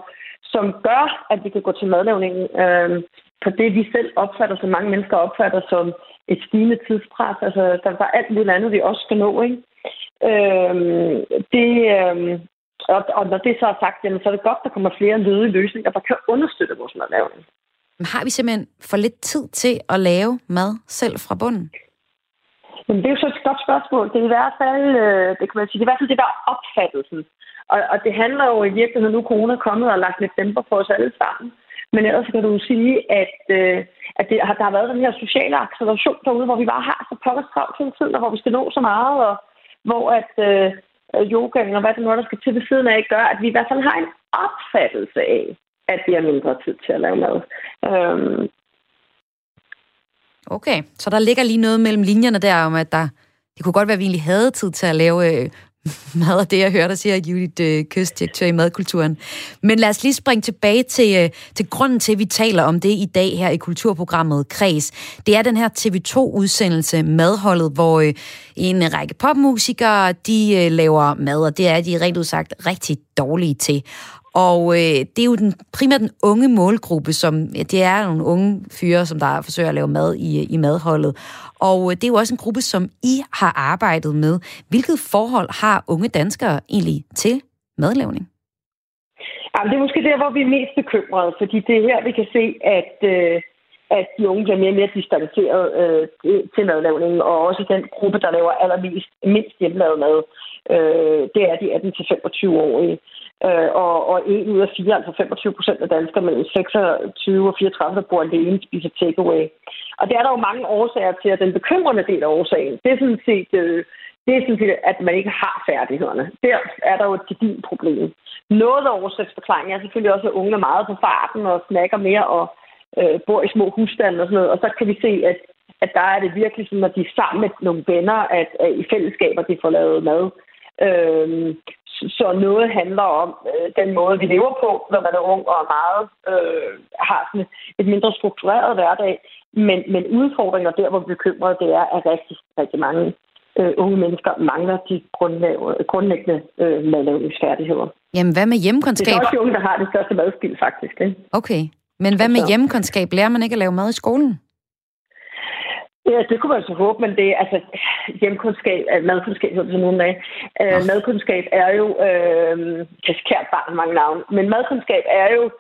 som gør, at vi kan gå til madlavningen øh, på det, vi selv opfatter, som mange mennesker opfatter som et stigende tidspres. Altså, der er alt muligt andet, vi også skal nå, ikke? Øh, det, øh, og, og når det så er sagt, jamen, så er det godt, der kommer flere ledige løsninger, der kan understøtte vores madlavning.
Men har vi simpelthen for lidt tid til at lave mad selv fra bunden?
Jamen, det er jo så et godt spørgsmål. Det er i hvert fald, øh, det kan man sige, det er i hvert fald det, der er opfattelsen. Og, og det handler jo i virkeligheden, nu corona er kommet og lagt lidt dæmper på os alle sammen. Men ellers kan du sige, at, øh, at det, der har været den her sociale acceleration derude, hvor vi bare har så pokkers travlt hele tiden, og hvor vi skal nå så meget, og hvor at øh, yoga og hvad det nu er, der skal til ved siden af, gør, at vi i hvert fald har en opfattelse af, at vi har mindre tid til at lave mad. Øhm.
Okay, så der ligger lige noget mellem linjerne der om, at der, det kunne godt være, at vi egentlig havde tid til at lave øh, mad af det, jeg hørte, siger Judith øh, Køst, direktør i madkulturen. Men lad os lige springe tilbage til, øh, til grunden til, at vi taler om det i dag her i kulturprogrammet Kreds. Det er den her TV2-udsendelse Madholdet, hvor øh, en række popmusikere, de øh, laver mad, og det er de rent udsagt rigtig dårlige til. Og øh, det er jo den, primært den unge målgruppe, som ja, det er nogle unge fyre, som der forsøger at lave mad i, i madholdet. Og øh, det er jo også en gruppe, som I har arbejdet med. Hvilket forhold har unge danskere egentlig til madlavning?
Jamen, det er måske der, hvor vi er mest bekymrede, fordi det er her, vi kan se, at, øh, at de unge bliver mere og mere distanceret øh, til madlavningen, og også den gruppe, der laver allermest mindst hjemmelavet mad, øh, det er de 18-25-årige. Øh, Øh, og, og en ud af fire, altså 25 procent af danskere mellem 26 og 34, der bor alene, spiser takeaway. Og det er der jo mange årsager til, at den bekymrende del af årsagen, det er sådan set, øh, det er sådan set at man ikke har færdighederne. Der er der jo et gedigt problem. Noget af årsagsforklaringen er selvfølgelig også, at unge er meget på farten og snakker mere og øh, bor i små husstande og sådan noget. Og så kan vi se, at, at der er det virkelig sådan, at de er sammen med nogle venner, at, at i fællesskaber de får lavet mad. Øhm, så noget handler om øh, den måde, vi lever på, når man er ung og er meget øh, har sådan et mindre struktureret hverdag. Men, men udfordringer der, hvor vi er bekymrede, det er, at rigtig, rigtig mange øh, unge mennesker mangler de grundlæggende øh, madlavningsfærdigheder.
Jamen, hvad med hjemkundskab? Det
er også de unge, der har det største madspil, faktisk. Ikke?
Okay. Men hvad med hjemkundskab? Lærer man ikke at lave mad i skolen?
Ja, det kunne man så håbe, men det altså hjemkundskab, madkundskab hedder det nogle dage. Øh, madkundskab er jo, øh, kært barn mange navne, men madkundskab er jo,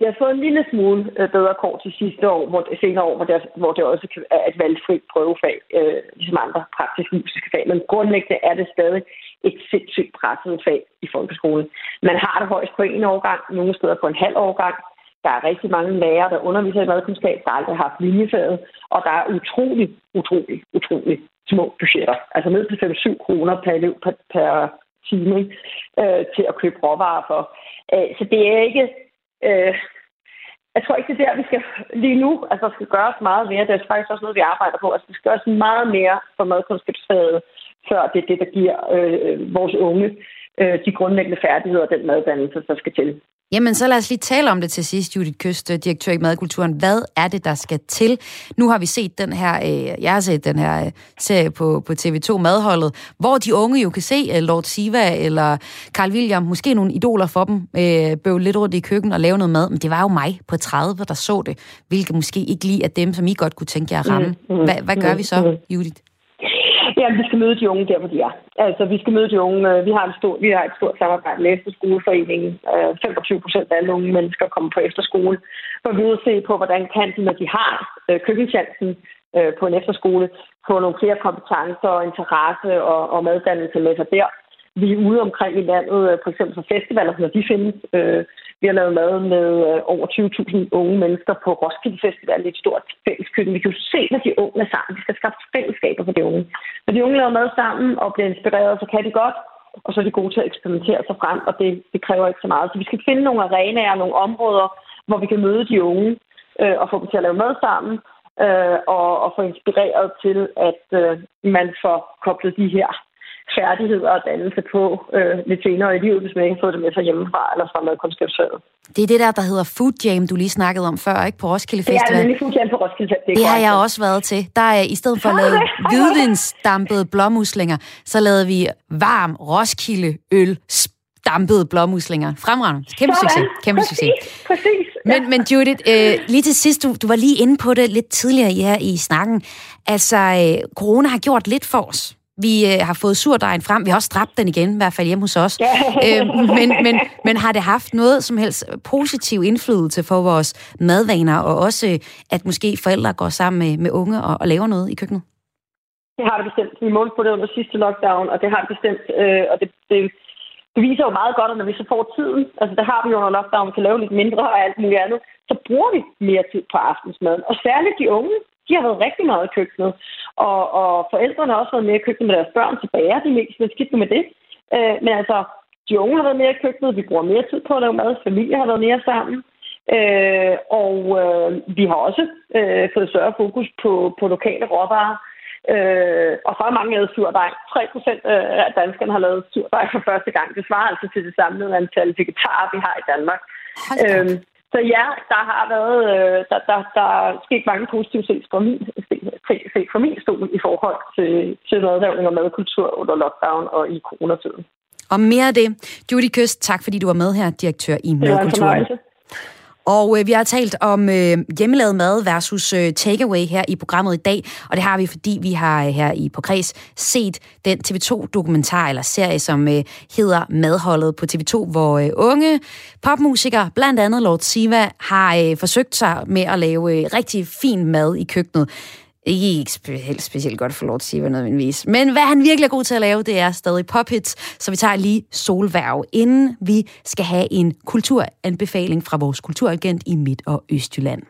jeg har fået en lille smule øh, bedre kort til sidste år, hvor, senere år, hvor det, hvor det også er et valgfrit prøvefag, øh, ligesom andre praktiske musiske fag, men grundlæggende er det stadig et sindssygt presset fag i folkeskolen. Man har det højst på en årgang, nogle steder på en halv årgang, der er rigtig mange lærere, der underviser i madkundskab, der aldrig har haft linjefaget, og der er utrolig, utrolig, utrolig små budgetter. Altså ned til 5-7 kroner per elev per, per time øh, til at købe råvarer for. Øh, så det er ikke... Øh, jeg tror ikke, det er der, vi skal lige nu. Altså, der skal gøres meget mere. Det er faktisk også noget, vi arbejder på. Altså, det skal gøres meget mere for madkundskabsfaget, før det er det, der giver øh, vores unge øh, de grundlæggende færdigheder og den maddannelse, der skal til.
Jamen, så lad os lige tale om det til sidst, Judith Køst, direktør i Madkulturen. Hvad er det, der skal til? Nu har vi set den her, øh, jeg har set den her øh, serie på, på TV2 Madholdet, hvor de unge jo kan se uh, Lord Siva eller Carl William, måske nogle idoler for dem, øh, bøv lidt rundt i køkken og lave noget mad. Men det var jo mig på 30, der så det, hvilket måske ikke lige er dem, som I godt kunne tænke jer at ramme. Mm, mm, hvad, hvad gør mm, vi så, Judith?
Ja, vi skal møde de unge der, hvor de er. Altså, vi skal møde de unge. Øh, vi har, en stor, vi har et stort samarbejde med Efterskoleforeningen. Øh, 25 procent af alle unge mennesker kommer på efterskole. For vi vil se på, hvordan kan de, når de har øh, køkkenchancen, på en efterskole, få nogle flere kompetencer og interesse og, og maddannelse med sig der. Vi er ude omkring i landet, for eksempel for festivaler, når de findes. Vi har lavet mad med øh, over 20.000 unge mennesker på Roskilde Festival i et stort fælleskøkken. Vi kan jo se, når de unge er sammen. Vi skal skabe fællesskaber for de unge. Når de unge laver mad sammen og bliver inspireret, så kan de godt og så er de gode til at eksperimentere sig frem, og det, det kræver ikke så meget. Så vi skal finde nogle arenaer, nogle områder, hvor vi kan møde de unge øh, og få dem til at lave mad sammen, øh, og, og få inspireret til, at øh, man får koblet de her færdigheder og dannelse på øh, lidt senere i livet, hvis man ikke fået det med sig hjemmefra eller fra madkundskabsfaget.
Det er det der, der hedder Food Jam, du lige snakkede om før, ikke? På Roskilde Festival.
Det er nemlig Food Jam på Roskilde Festival.
Det, det har jeg også været til. Der er, i stedet for at lave hvidvinsdampede blåmuslinger, så lavede vi varm Roskilde øl dampede blåmuslinger. Fremragende. Kæmpe Sådan. succes. Kæmpe
præcis,
succes.
Præcis.
Ja. Men, men Judith, øh, lige til sidst, du, du var lige inde på det lidt tidligere her i snakken. Altså, øh, corona har gjort lidt for os. Vi øh, har fået surdejen frem. Vi har også dræbt den igen, i hvert fald hjemme hos os. Ja. Øh, men, men, men har det haft noget som helst positiv indflydelse for vores madvaner, og også at måske forældre går sammen med, med unge og, og laver noget i køkkenet?
Det har det bestemt. Vi målte på det under sidste lockdown, og det har det bestemt. Øh, og det, det, det viser jo meget godt, at når vi så får tiden, altså det har vi jo under lockdown, kan lave lidt mindre og alt muligt andet, så bruger vi mere tid på aftensmaden. Og særligt de unge, de har været rigtig meget i køkkenet. Og, og forældrene har også været mere i køkkenet med deres børn tilbage. De er mest skidt med det. Øh, men altså, de unge har været mere i køkkenet. Vi bruger mere tid på at lave mad. Familie har været mere sammen. Øh, og øh, vi har også øh, fået større fokus på, på lokale råvarer. Øh, og så er mange lavet surdej. 3 procent af danskerne har lavet surdej for første gang. Det svarer altså til det samlede antal vegetarer, vi har i Danmark. Øh, så ja, der har været, øh, der, der, der er sket mange positive set fra min, set fra min stol i forhold til, til madlavning og madkultur under lockdown og i coronatiden.
Og mere af det. Judy Køst, tak fordi du var med her, direktør i Madkulturen. Og øh, vi har talt om øh, hjemmelavet mad versus øh, takeaway her i programmet i dag, og det har vi, fordi vi har øh, her i på Kreds set den TV2-dokumentar eller serie, som øh, hedder Madholdet på TV2, hvor øh, unge popmusikere, blandt andet Lord Siva, har øh, forsøgt sig med at lave øh, rigtig fin mad i køkkenet. Ikke helt specielt godt for Lord Siva nødvendigvis. Men hvad han virkelig er god til at lave, det er stadig pophits. Så vi tager lige solværv, inden vi skal have en kulturanbefaling fra vores kulturagent i Midt- og Østjylland.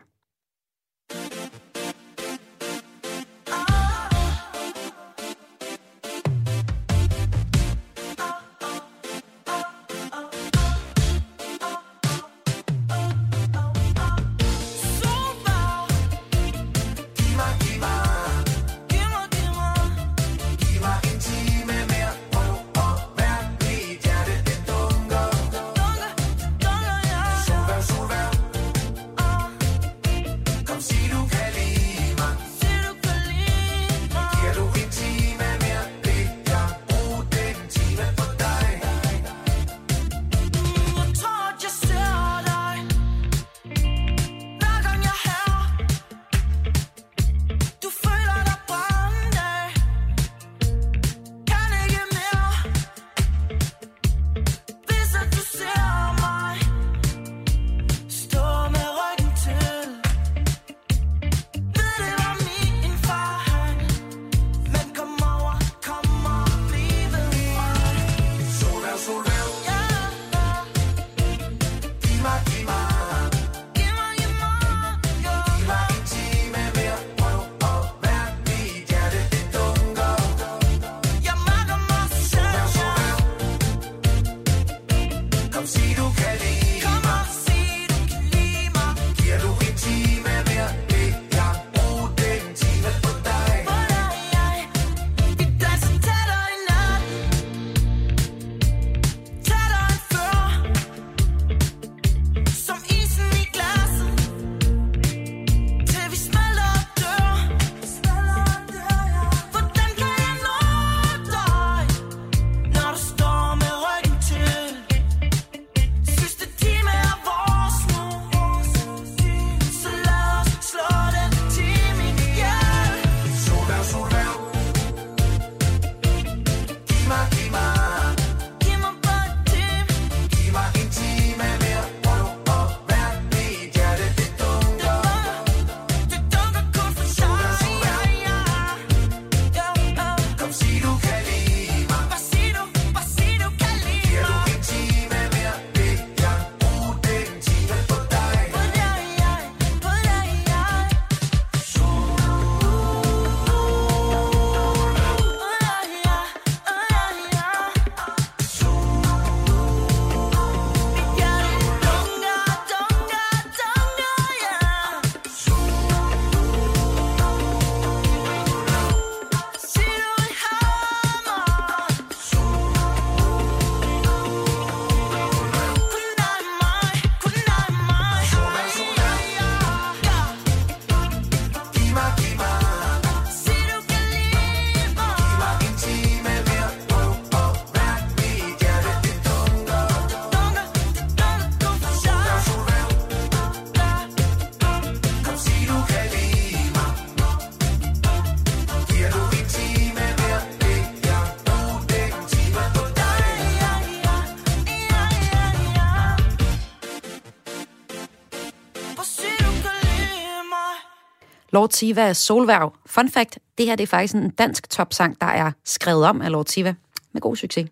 Lord Siva Solværv. Fun fact, det her det er faktisk en dansk topsang, der er skrevet om af Lord Siva med god succes.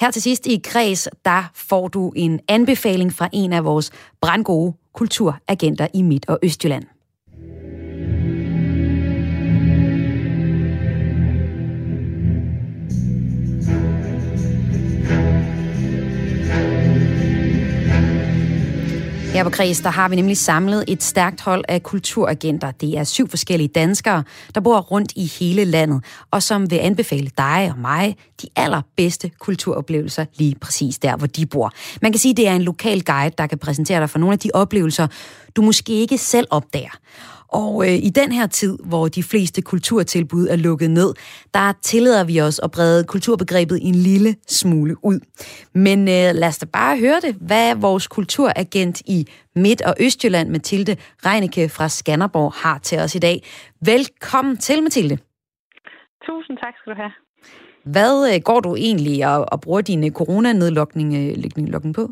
Her til sidst i Græs, der får du en anbefaling fra en af vores brandgode kulturagenter i Midt- og Østjylland. Her på Kreds, der har vi nemlig samlet et stærkt hold af kulturagenter. Det er syv forskellige danskere, der bor rundt i hele landet, og som vil anbefale dig og mig de allerbedste kulturoplevelser lige præcis der, hvor de bor. Man kan sige, at det er en lokal guide, der kan præsentere dig for nogle af de oplevelser, du måske ikke selv opdager. Og øh, i den her tid, hvor de fleste kulturtilbud er lukket ned, der tillader vi os at brede kulturbegrebet en lille smule ud. Men øh, lad os da bare høre det. Hvad vores kulturagent i Midt- og Østjylland, Mathilde Reinicke fra Skanderborg, har til os i dag. Velkommen til, Mathilde.
Tusind tak skal du have.
Hvad øh, går du egentlig og, og bruger din coronanedlukning øh, på?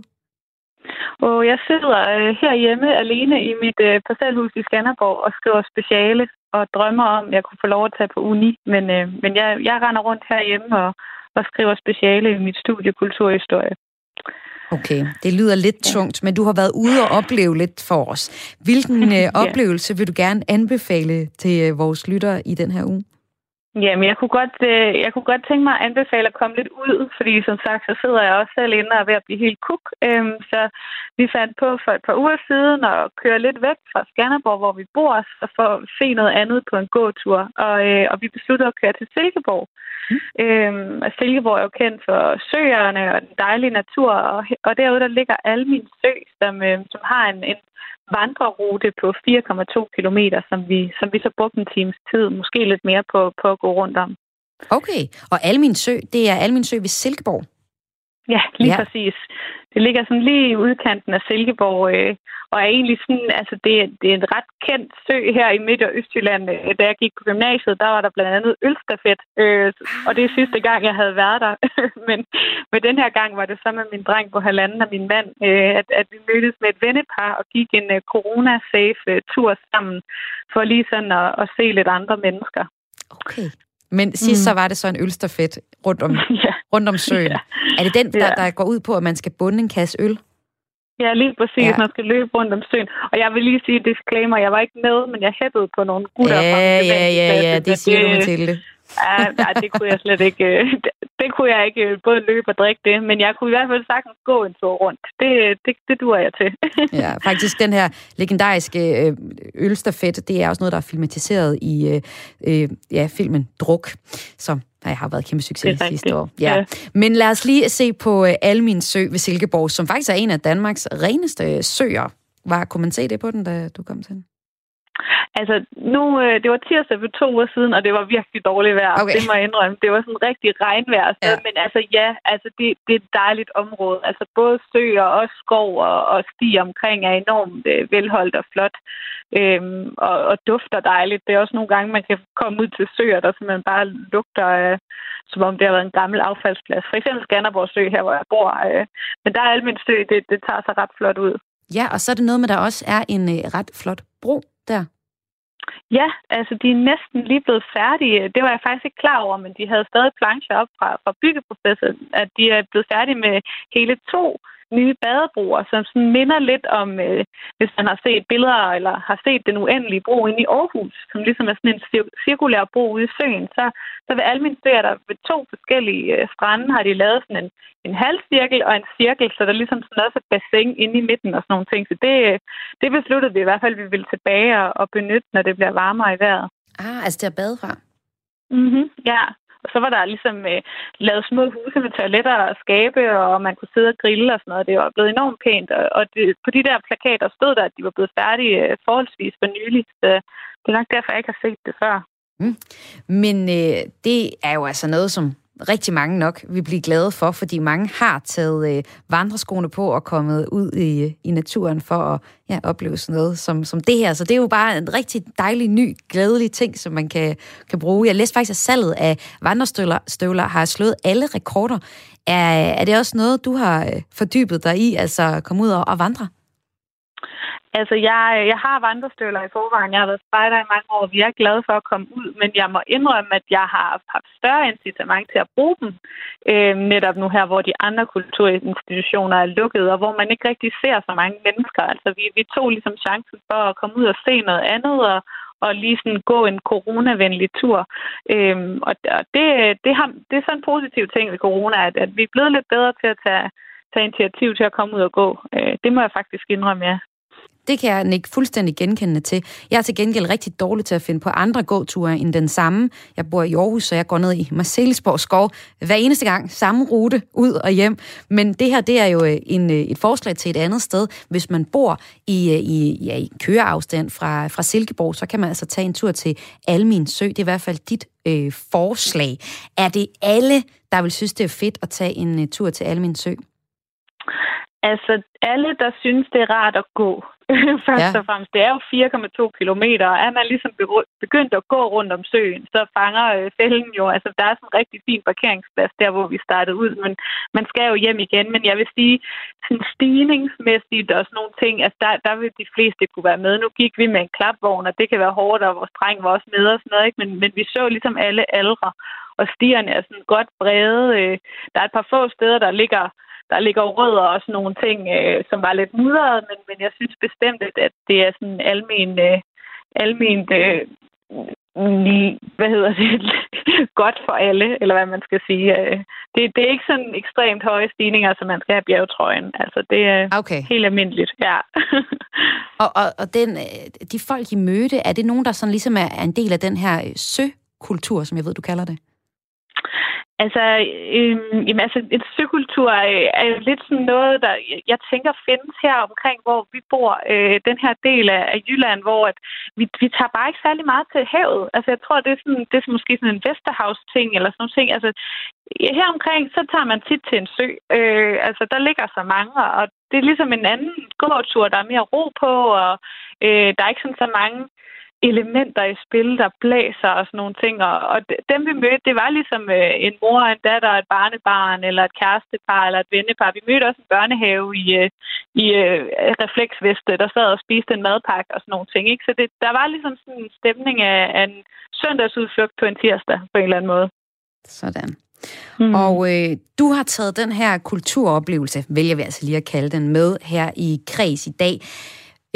Og jeg sidder øh, herhjemme alene i mit øh, parcelhus i Skanderborg og skriver speciale og drømmer om, at jeg kunne få lov at tage på uni. Men, øh, men jeg, jeg render rundt herhjemme og, og skriver speciale i mit studie kulturhistorie.
Okay, det lyder lidt ja. tungt, men du har været ude og opleve lidt for os. Hvilken øh, oplevelse vil du gerne anbefale til øh, vores lyttere i den her uge?
Jamen, jeg kunne, godt, øh, jeg kunne godt tænke mig at anbefale at komme lidt ud, fordi som sagt, så sidder jeg også selv inde og er ved at blive helt kuk. Øhm, så vi fandt på for et par uger siden at køre lidt væk fra Skanderborg, hvor vi bor, og få se noget andet på en gåtur. Og, øh, og vi besluttede at køre til Silkeborg. Mm. Øhm, og Silkeborg er jo kendt for søerne og den dejlige natur, og, og derude der ligger Almin Sø, som, øh, som har en, en vandrerute på 4,2 km, som vi, som vi så brugte en times tid, måske lidt mere på, på at gå rundt om.
Okay, og Almin Sø, det er Almin Sø ved Silkeborg?
Ja, lige ja. præcis. Det ligger sådan lige i udkanten af Silkeborg, øh, og er egentlig sådan, altså det, det er en ret kendt sø her i Midt- og Østjylland. Øh, da jeg gik på gymnasiet, der var der blandt andet ølstafet, øh, og det er sidste gang, jeg havde været der. men, men den her gang var det så med min dreng på halvanden og min mand, øh, at, at vi mødtes med et vennepar og gik en øh, corona-safe øh, tur sammen, for lige sådan at, at se lidt andre mennesker.
Okay. Men sidst mm. så var det så en ølstafet rundt om, ja. rundt om søen. Ja. Er det den, der, der går ud på, at man skal bunde en kasse øl?
Ja, lige præcis. Ja. Man skal løbe rundt om søen. Og jeg vil lige sige, disclaimer, jeg var ikke med, men jeg hættede på nogle gutter.
Ja, ja, ja, ja, det siger det, du, Mathilde.
Ja, ja, det kunne jeg slet ikke. Øh, det, kunne jeg ikke øh, både løbe og drikke det, men jeg kunne i hvert fald sagtens gå en tur rundt. Det, det, det duer jeg til.
ja, faktisk den her legendariske øh, ølstafet, det er også noget, der er filmatiseret i øh, ja, filmen Druk, som jeg har været kæmpe succes sidste år. Ja. ja. Men lad os lige se på Almin Sø ved Silkeborg, som faktisk er en af Danmarks reneste søer. Var, kunne man se det på den, da du kom til den?
Altså, nu, øh, det var tirsdag for to uger siden, og det var virkelig dårligt vejr. Okay. Det må jeg indrømme. Det var sådan rigtig regnvejr. Ja. Men altså, ja, altså, det, det er et dejligt område. Altså, både søer og skov og, og sti omkring er enormt øh, velholdt og flot. Øhm, og, og dufter dejligt. Det er også nogle gange, man kan komme ud til søer, der simpelthen bare lugter, øh, som om det har været en gammel affaldsplads. For eksempel Skanderborg Sø, her hvor jeg bor. Øh. Men der er almindeligt sø, det, det tager sig ret flot ud.
Ja, og så er det noget med, at der også er en øh, ret flot bro der.
Ja, altså de er næsten lige blevet færdige. Det var jeg faktisk ikke klar over, men de havde stadig plancher op fra, fra byggeprocessen, at de er blevet færdige med hele to nye badebroer, som sådan minder lidt om, øh, hvis man har set billeder eller har set den uendelige bro inde i Aarhus, som ligesom er sådan en cir- cirkulær bro ude i søen, så, så ved Almin Sø der ved to forskellige øh, strande har de lavet sådan en, en halvcirkel og en cirkel, så der ligesom sådan også et bassin inde i midten og sådan nogle ting. Så det, det besluttede vi i hvert fald, at vi ville tilbage og, og benytte, når det bliver varmere i vejret.
Ah, altså til at bade fra?
Mhm, ja. Og så var der ligesom øh, lavet små huse med toiletter og skabe, og man kunne sidde og grille og sådan noget. Det var blevet enormt pænt. Og, og det, på de der plakater stod der, at de var blevet færdige øh, forholdsvis for nylig. Så det er nok derfor, jeg ikke har set det før.
Mm. Men øh, det er jo altså noget, som rigtig mange nok vil blive glade for, fordi mange har taget øh, vandreskoene på og kommet ud i, i naturen for at ja, opleve sådan noget som, som det her. Så det er jo bare en rigtig dejlig, ny, glædelig ting, som man kan, kan bruge. Jeg læste faktisk, at salget af vandrestøvler støvler har slået alle rekorder. Er, er det også noget, du har øh, fordybet dig i, altså komme ud og, og vandre?
Altså, jeg, jeg har vandrestøvler i forvejen. Jeg har været spejder i mange år. Vi er glade for at komme ud, men jeg må indrømme, at jeg har haft større incitament til at bruge dem. Øh, netop nu her, hvor de andre kulturinstitutioner er lukket, og hvor man ikke rigtig ser så mange mennesker. Altså, vi, vi tog ligesom chancen for at komme ud og se noget andet, og, og lige sådan gå en coronavenlig tur. Øhm, og det, det, har, det er sådan en positiv ting ved corona, at, at vi er blevet lidt bedre til at tage, tage initiativ til at komme ud og gå. Øh, det må jeg faktisk indrømme, ja.
Det kan jeg ikke fuldstændig genkendende til. Jeg er til gengæld rigtig dårlig til at finde på andre gåture end den samme. Jeg bor i Aarhus, så jeg går ned i Marcelisborg skov hver eneste gang. Samme rute ud og hjem. Men det her, det er jo øh, en, øh, et forslag til et andet sted. Hvis man bor i, øh, i, ja, i køreafstand fra, fra Silkeborg, så kan man altså tage en tur til Almin Sø. Det er i hvert fald dit øh, forslag. Er det alle, der vil synes, det er fedt at tage en uh, tur til Almin Sø?
Altså, alle, der synes, det er rart at gå, først ja. og fremmest. Det er jo 4,2 kilometer, og er man ligesom begyndt at gå rundt om søen, så fanger øh, fælden jo, altså der er sådan en rigtig fin parkeringsplads der, hvor vi startede ud, men man skal jo hjem igen. Men jeg vil sige, sådan stigningsmæssigt og sådan nogle ting, altså der, der vil de fleste kunne være med. Nu gik vi med en klapvogn, og det kan være hårdt, og vores dreng var også med og sådan noget, ikke? Men, men vi så ligesom alle aldre, og stierne er sådan godt brede. Øh, der er et par få steder, der ligger der ligger rødder og sådan nogle ting, øh, som var lidt mudret, men, men jeg synes bestemt, at det er sådan almen, øh, almen øh, hvad hedder det, godt for alle, eller hvad man skal sige. Øh, det, det er ikke sådan ekstremt høje stigninger, som man skal have bjergetrøjen. Altså, det er okay. helt almindeligt, ja.
og og, og den, øh, de folk, I mødte, er det nogen, der sådan ligesom er en del af den her søkultur, som jeg ved, du kalder det?
Altså, øh, jamen, altså, en søkultur øh, er jo lidt sådan noget, der jeg tænker findes her omkring, hvor vi bor. Øh, den her del af, af Jylland, hvor at vi, vi tager bare ikke særlig meget til havet. Altså, jeg tror, det er, sådan, det er måske sådan en Vesterhavs-ting eller sådan noget ting. Altså, her omkring, så tager man tit til en sø. Øh, altså, der ligger så mange, og det er ligesom en anden gåtur, der er mere ro på, og øh, der er ikke sådan så mange elementer i spil, der blæser og sådan nogle ting. Og, og dem vi mødte, det var ligesom øh, en mor, en datter, et barnebarn, eller et kærestepar, eller et vennepar. Vi mødte også en børnehave i, øh, i øh, refleksveste, der sad og spiste en madpakke og sådan nogle ting. Ikke? Så det, der var ligesom sådan en stemning af, af en søndagsudflugt på en tirsdag, på en eller anden måde.
Sådan. Mm. Og øh, du har taget den her kulturoplevelse, vælger vi altså lige at kalde den, med her i Kreds i dag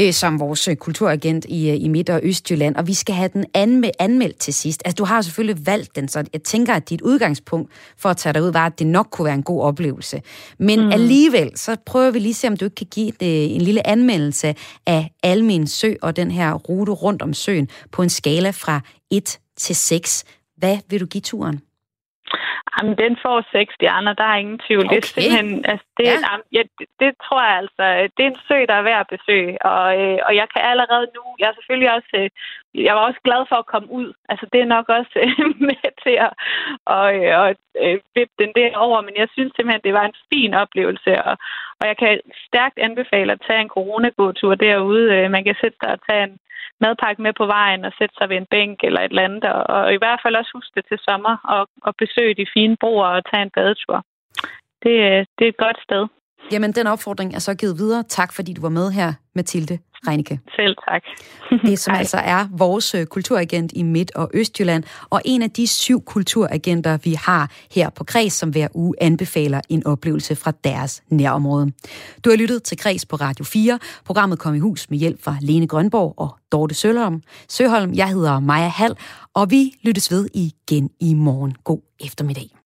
øh, som vores øh, kulturagent i, øh, i Midt- og Østjylland, og vi skal have den anme- anmeldt til sidst. Altså, du har selvfølgelig valgt den, så jeg tænker, at dit udgangspunkt for at tage dig ud var, at det nok kunne være en god oplevelse. Men mm. alligevel, så prøver vi lige at se, om du ikke kan give det, øh, en lille anmeldelse af Almin Sø og den her rute rundt om søen på en skala fra 1 til 6. Hvad vil du give turen?
Jamen, den får seks stjerner, der er ingen tvivl. Okay. Det er simpelthen, altså, det, ja. jamen, ja, det, det tror jeg altså, det er en sø, der er værd at besøge, og, øh, og jeg kan allerede nu, jeg er selvfølgelig også, øh, jeg var også glad for at komme ud, altså det er nok også øh, med til at og, øh, og, øh, vippe den derover, men jeg synes simpelthen, det var en fin oplevelse, og, og jeg kan stærkt anbefale at tage en coronagåtur derude. Øh, man kan sætte sig og tage en, madpakke med på vejen og sætte sig ved en bænk eller et eller andet. Og, og i hvert fald også huske det til sommer og, og besøge de fine broer og tage en badetur. Det, øh, det er et godt sted.
Jamen, den opfordring er så givet videre. Tak, fordi du var med her, Mathilde Reinicke.
Selv tak.
det, som altså er vores øh, kulturagent i Midt- og Østjylland, og en af de syv kulturagenter, vi har her på Kreds, som hver uge anbefaler en oplevelse fra deres nærområde. Du har lyttet til Kreds på Radio 4. Programmet kom i hus med hjælp fra Lene Grønborg og Dorte Sølholm. Søholm, jeg hedder Maja Hall, og vi lyttes ved igen i morgen. God eftermiddag.